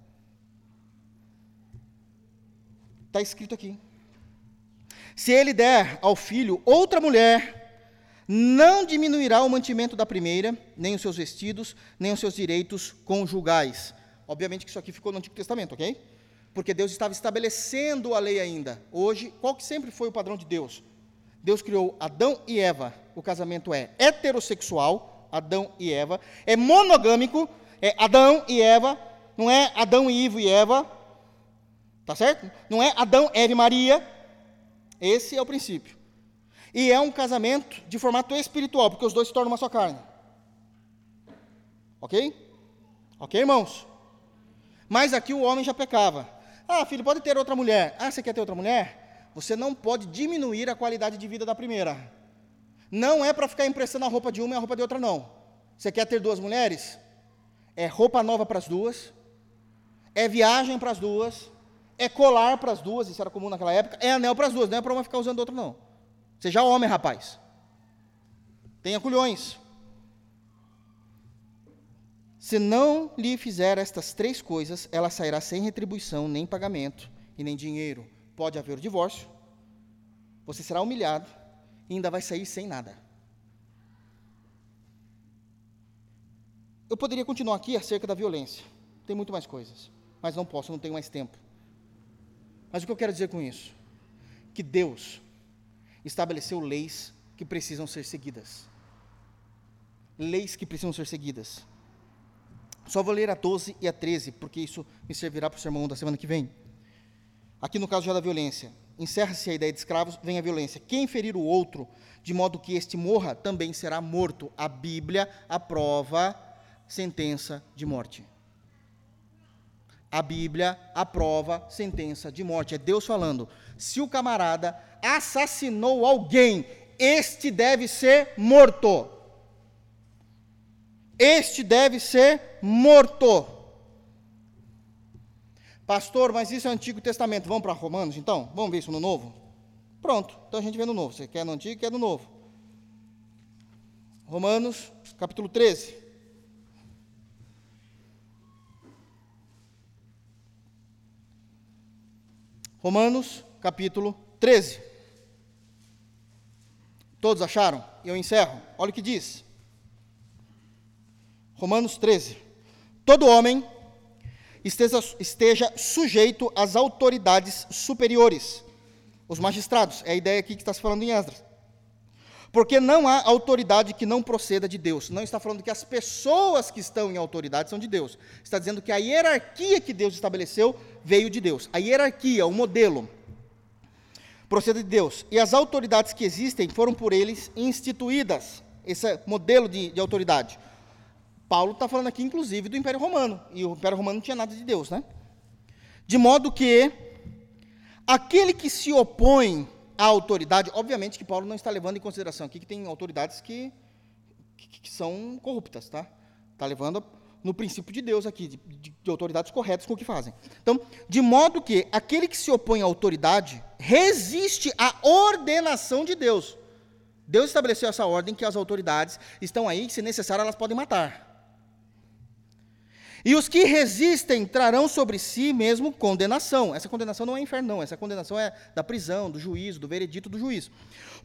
Está escrito aqui. Se ele der ao filho outra mulher, não diminuirá o mantimento da primeira, nem os seus vestidos, nem os seus direitos conjugais. Obviamente que isso aqui ficou no Antigo Testamento, ok? Porque Deus estava estabelecendo a lei ainda. Hoje, qual que sempre foi o padrão de Deus? Deus criou Adão e Eva. O casamento é heterossexual, Adão e Eva. É monogâmico, é Adão e Eva. Não é Adão e Ivo e Eva. Tá certo? Não é Adão, Eva e Maria. Esse é o princípio. E é um casamento de formato espiritual, porque os dois se tornam uma só carne. Ok? Ok, irmãos? Mas aqui o homem já pecava. Ah, filho, pode ter outra mulher. Ah, você quer ter outra mulher? Você não pode diminuir a qualidade de vida da primeira. Não é para ficar emprestando a roupa de uma e a roupa de outra, não. Você quer ter duas mulheres? É roupa nova para as duas, é viagem para as duas, é colar para as duas, isso era comum naquela época, é anel para as duas, não é para uma ficar usando outra, não. Seja homem, rapaz. Tenha culhões. Se não lhe fizer estas três coisas, ela sairá sem retribuição, nem pagamento e nem dinheiro. Pode haver o divórcio, você será humilhado e ainda vai sair sem nada. Eu poderia continuar aqui acerca da violência. Tem muito mais coisas, mas não posso, não tenho mais tempo. Mas o que eu quero dizer com isso? Que Deus estabeleceu leis que precisam ser seguidas. Leis que precisam ser seguidas. Só vou ler a 12 e a 13, porque isso me servirá para o sermão da semana que vem. Aqui no caso já da violência. Encerra-se a ideia de escravos, vem a violência. Quem ferir o outro, de modo que este morra, também será morto. A Bíblia aprova sentença de morte. A Bíblia aprova sentença de morte. É Deus falando. Se o camarada assassinou alguém, este deve ser morto este deve ser morto. Pastor, mas isso é Antigo Testamento. Vamos para Romanos então? Vamos ver isso no Novo? Pronto, então a gente vê no Novo. Você quer no Antigo, quer no Novo. Romanos, capítulo 13. Romanos, capítulo 13. Todos acharam? Eu encerro. Olha o que diz. Romanos 13. Todo homem esteja, esteja sujeito às autoridades superiores, os magistrados. É a ideia aqui que está se falando em Esdras. Porque não há autoridade que não proceda de Deus. Não está falando que as pessoas que estão em autoridade são de Deus. Está dizendo que a hierarquia que Deus estabeleceu veio de Deus. A hierarquia, o modelo, procede de Deus. E as autoridades que existem foram por eles instituídas. Esse modelo de, de autoridade. Paulo está falando aqui, inclusive, do Império Romano. E o Império Romano não tinha nada de Deus, né? De modo que aquele que se opõe à autoridade, obviamente que Paulo não está levando em consideração aqui que tem autoridades que, que, que são corruptas, tá? Está levando no princípio de Deus aqui, de, de, de, autoridades corretas com o que fazem. Então, de modo que aquele que se opõe à autoridade resiste à ordenação de Deus. Deus estabeleceu essa ordem que as autoridades estão aí, que se necessário elas podem matar. E os que resistem trarão sobre si mesmo condenação. Essa condenação não é inferno, não. Essa condenação é da prisão, do juízo, do veredito do juízo.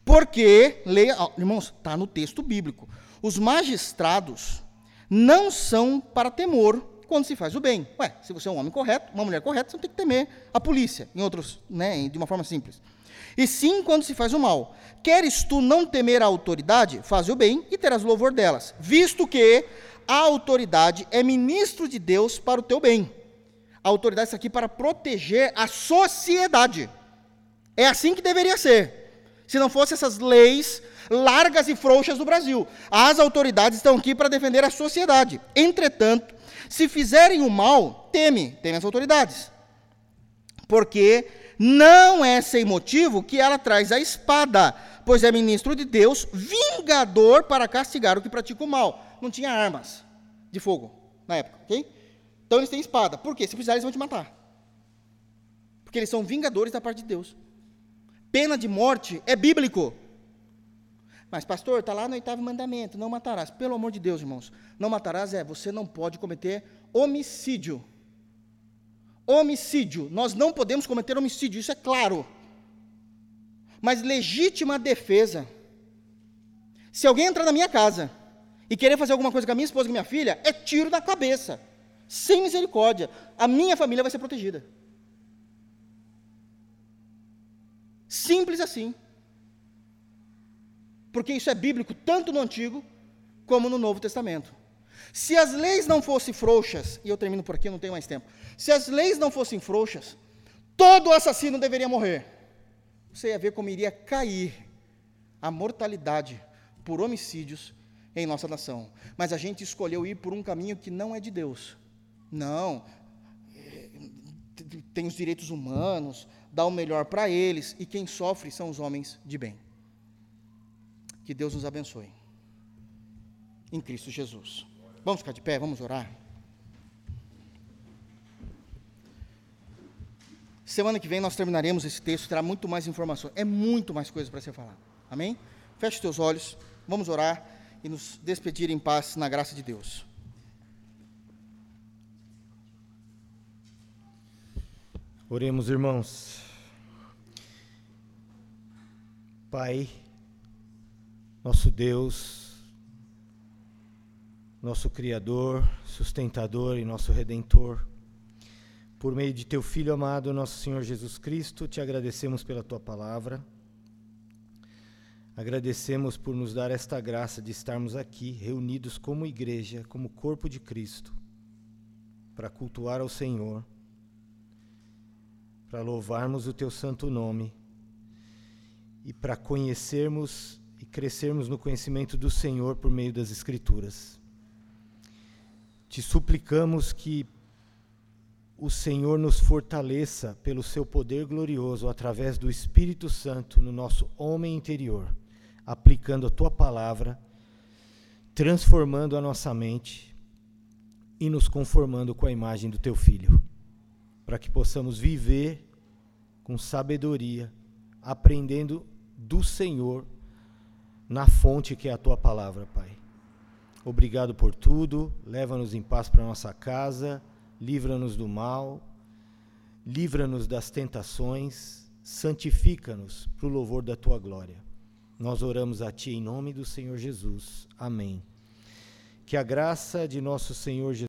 Porque, leia, irmãos, está no texto bíblico. Os magistrados não são para temor quando se faz o bem. Ué, se você é um homem correto, uma mulher correta, você não tem que temer a polícia, em outros, né, de uma forma simples. E sim quando se faz o mal. Queres tu não temer a autoridade? Faz o bem e terás louvor delas, visto que a autoridade é ministro de Deus para o teu bem. A autoridade está aqui para proteger a sociedade. É assim que deveria ser. se não fossem essas leis largas e frouxas do Brasil. As autoridades estão aqui para defender a sociedade. Entretanto, se fizerem o mal, teme, teme as autoridades. Porque não é sem motivo que ela traz a espada, pois é ministro de Deus, vingador para castigar o que pratica o mal. Não tinha armas de fogo na época, ok? Então eles têm espada. Por quê? Se precisar, eles vão te matar. Porque eles são vingadores da parte de Deus. Pena de morte é bíblico. Mas, pastor, está lá no oitavo mandamento: não matarás. Pelo amor de Deus, irmãos. Não matarás é você não pode cometer homicídio. Homicídio. Nós não podemos cometer homicídio, isso é claro. Mas legítima defesa. Se alguém entrar na minha casa e querer fazer alguma coisa com a minha esposa e minha filha, é tiro na cabeça. Sem misericórdia. A minha família vai ser protegida. Simples assim. Porque isso é bíblico tanto no Antigo como no Novo Testamento. Se as leis não fossem frouxas, e eu termino por aqui, não tenho mais tempo. Se as leis não fossem frouxas, todo assassino deveria morrer. Você ia ver como iria cair a mortalidade por homicídios em nossa nação. Mas a gente escolheu ir por um caminho que não é de Deus. Não. Tem os direitos humanos, dá o melhor para eles, e quem sofre são os homens de bem. Que Deus nos abençoe. Em Cristo Jesus. Vamos ficar de pé, vamos orar. Semana que vem nós terminaremos esse texto, terá muito mais informações, é muito mais coisa para ser falado. Amém? Feche os teus olhos, vamos orar e nos despedir em paz na graça de Deus. Oremos, irmãos. Pai, nosso Deus, nosso Criador, sustentador e nosso Redentor, por meio de Teu Filho amado, nosso Senhor Jesus Cristo, te agradecemos pela Tua palavra. Agradecemos por nos dar esta graça de estarmos aqui, reunidos como igreja, como corpo de Cristo, para cultuar ao Senhor, para louvarmos o Teu santo nome e para conhecermos e crescermos no conhecimento do Senhor por meio das Escrituras. Te suplicamos que o Senhor nos fortaleça pelo seu poder glorioso através do Espírito Santo no nosso homem interior, aplicando a tua palavra, transformando a nossa mente e nos conformando com a imagem do teu filho, para que possamos viver com sabedoria, aprendendo do Senhor na fonte que é a tua palavra, Pai. Obrigado por tudo. Leva-nos em paz para nossa casa, livra-nos do mal, livra-nos das tentações, santifica-nos para o louvor da tua glória. Nós oramos a ti em nome do Senhor Jesus. Amém. Que a graça de nosso Senhor Jesus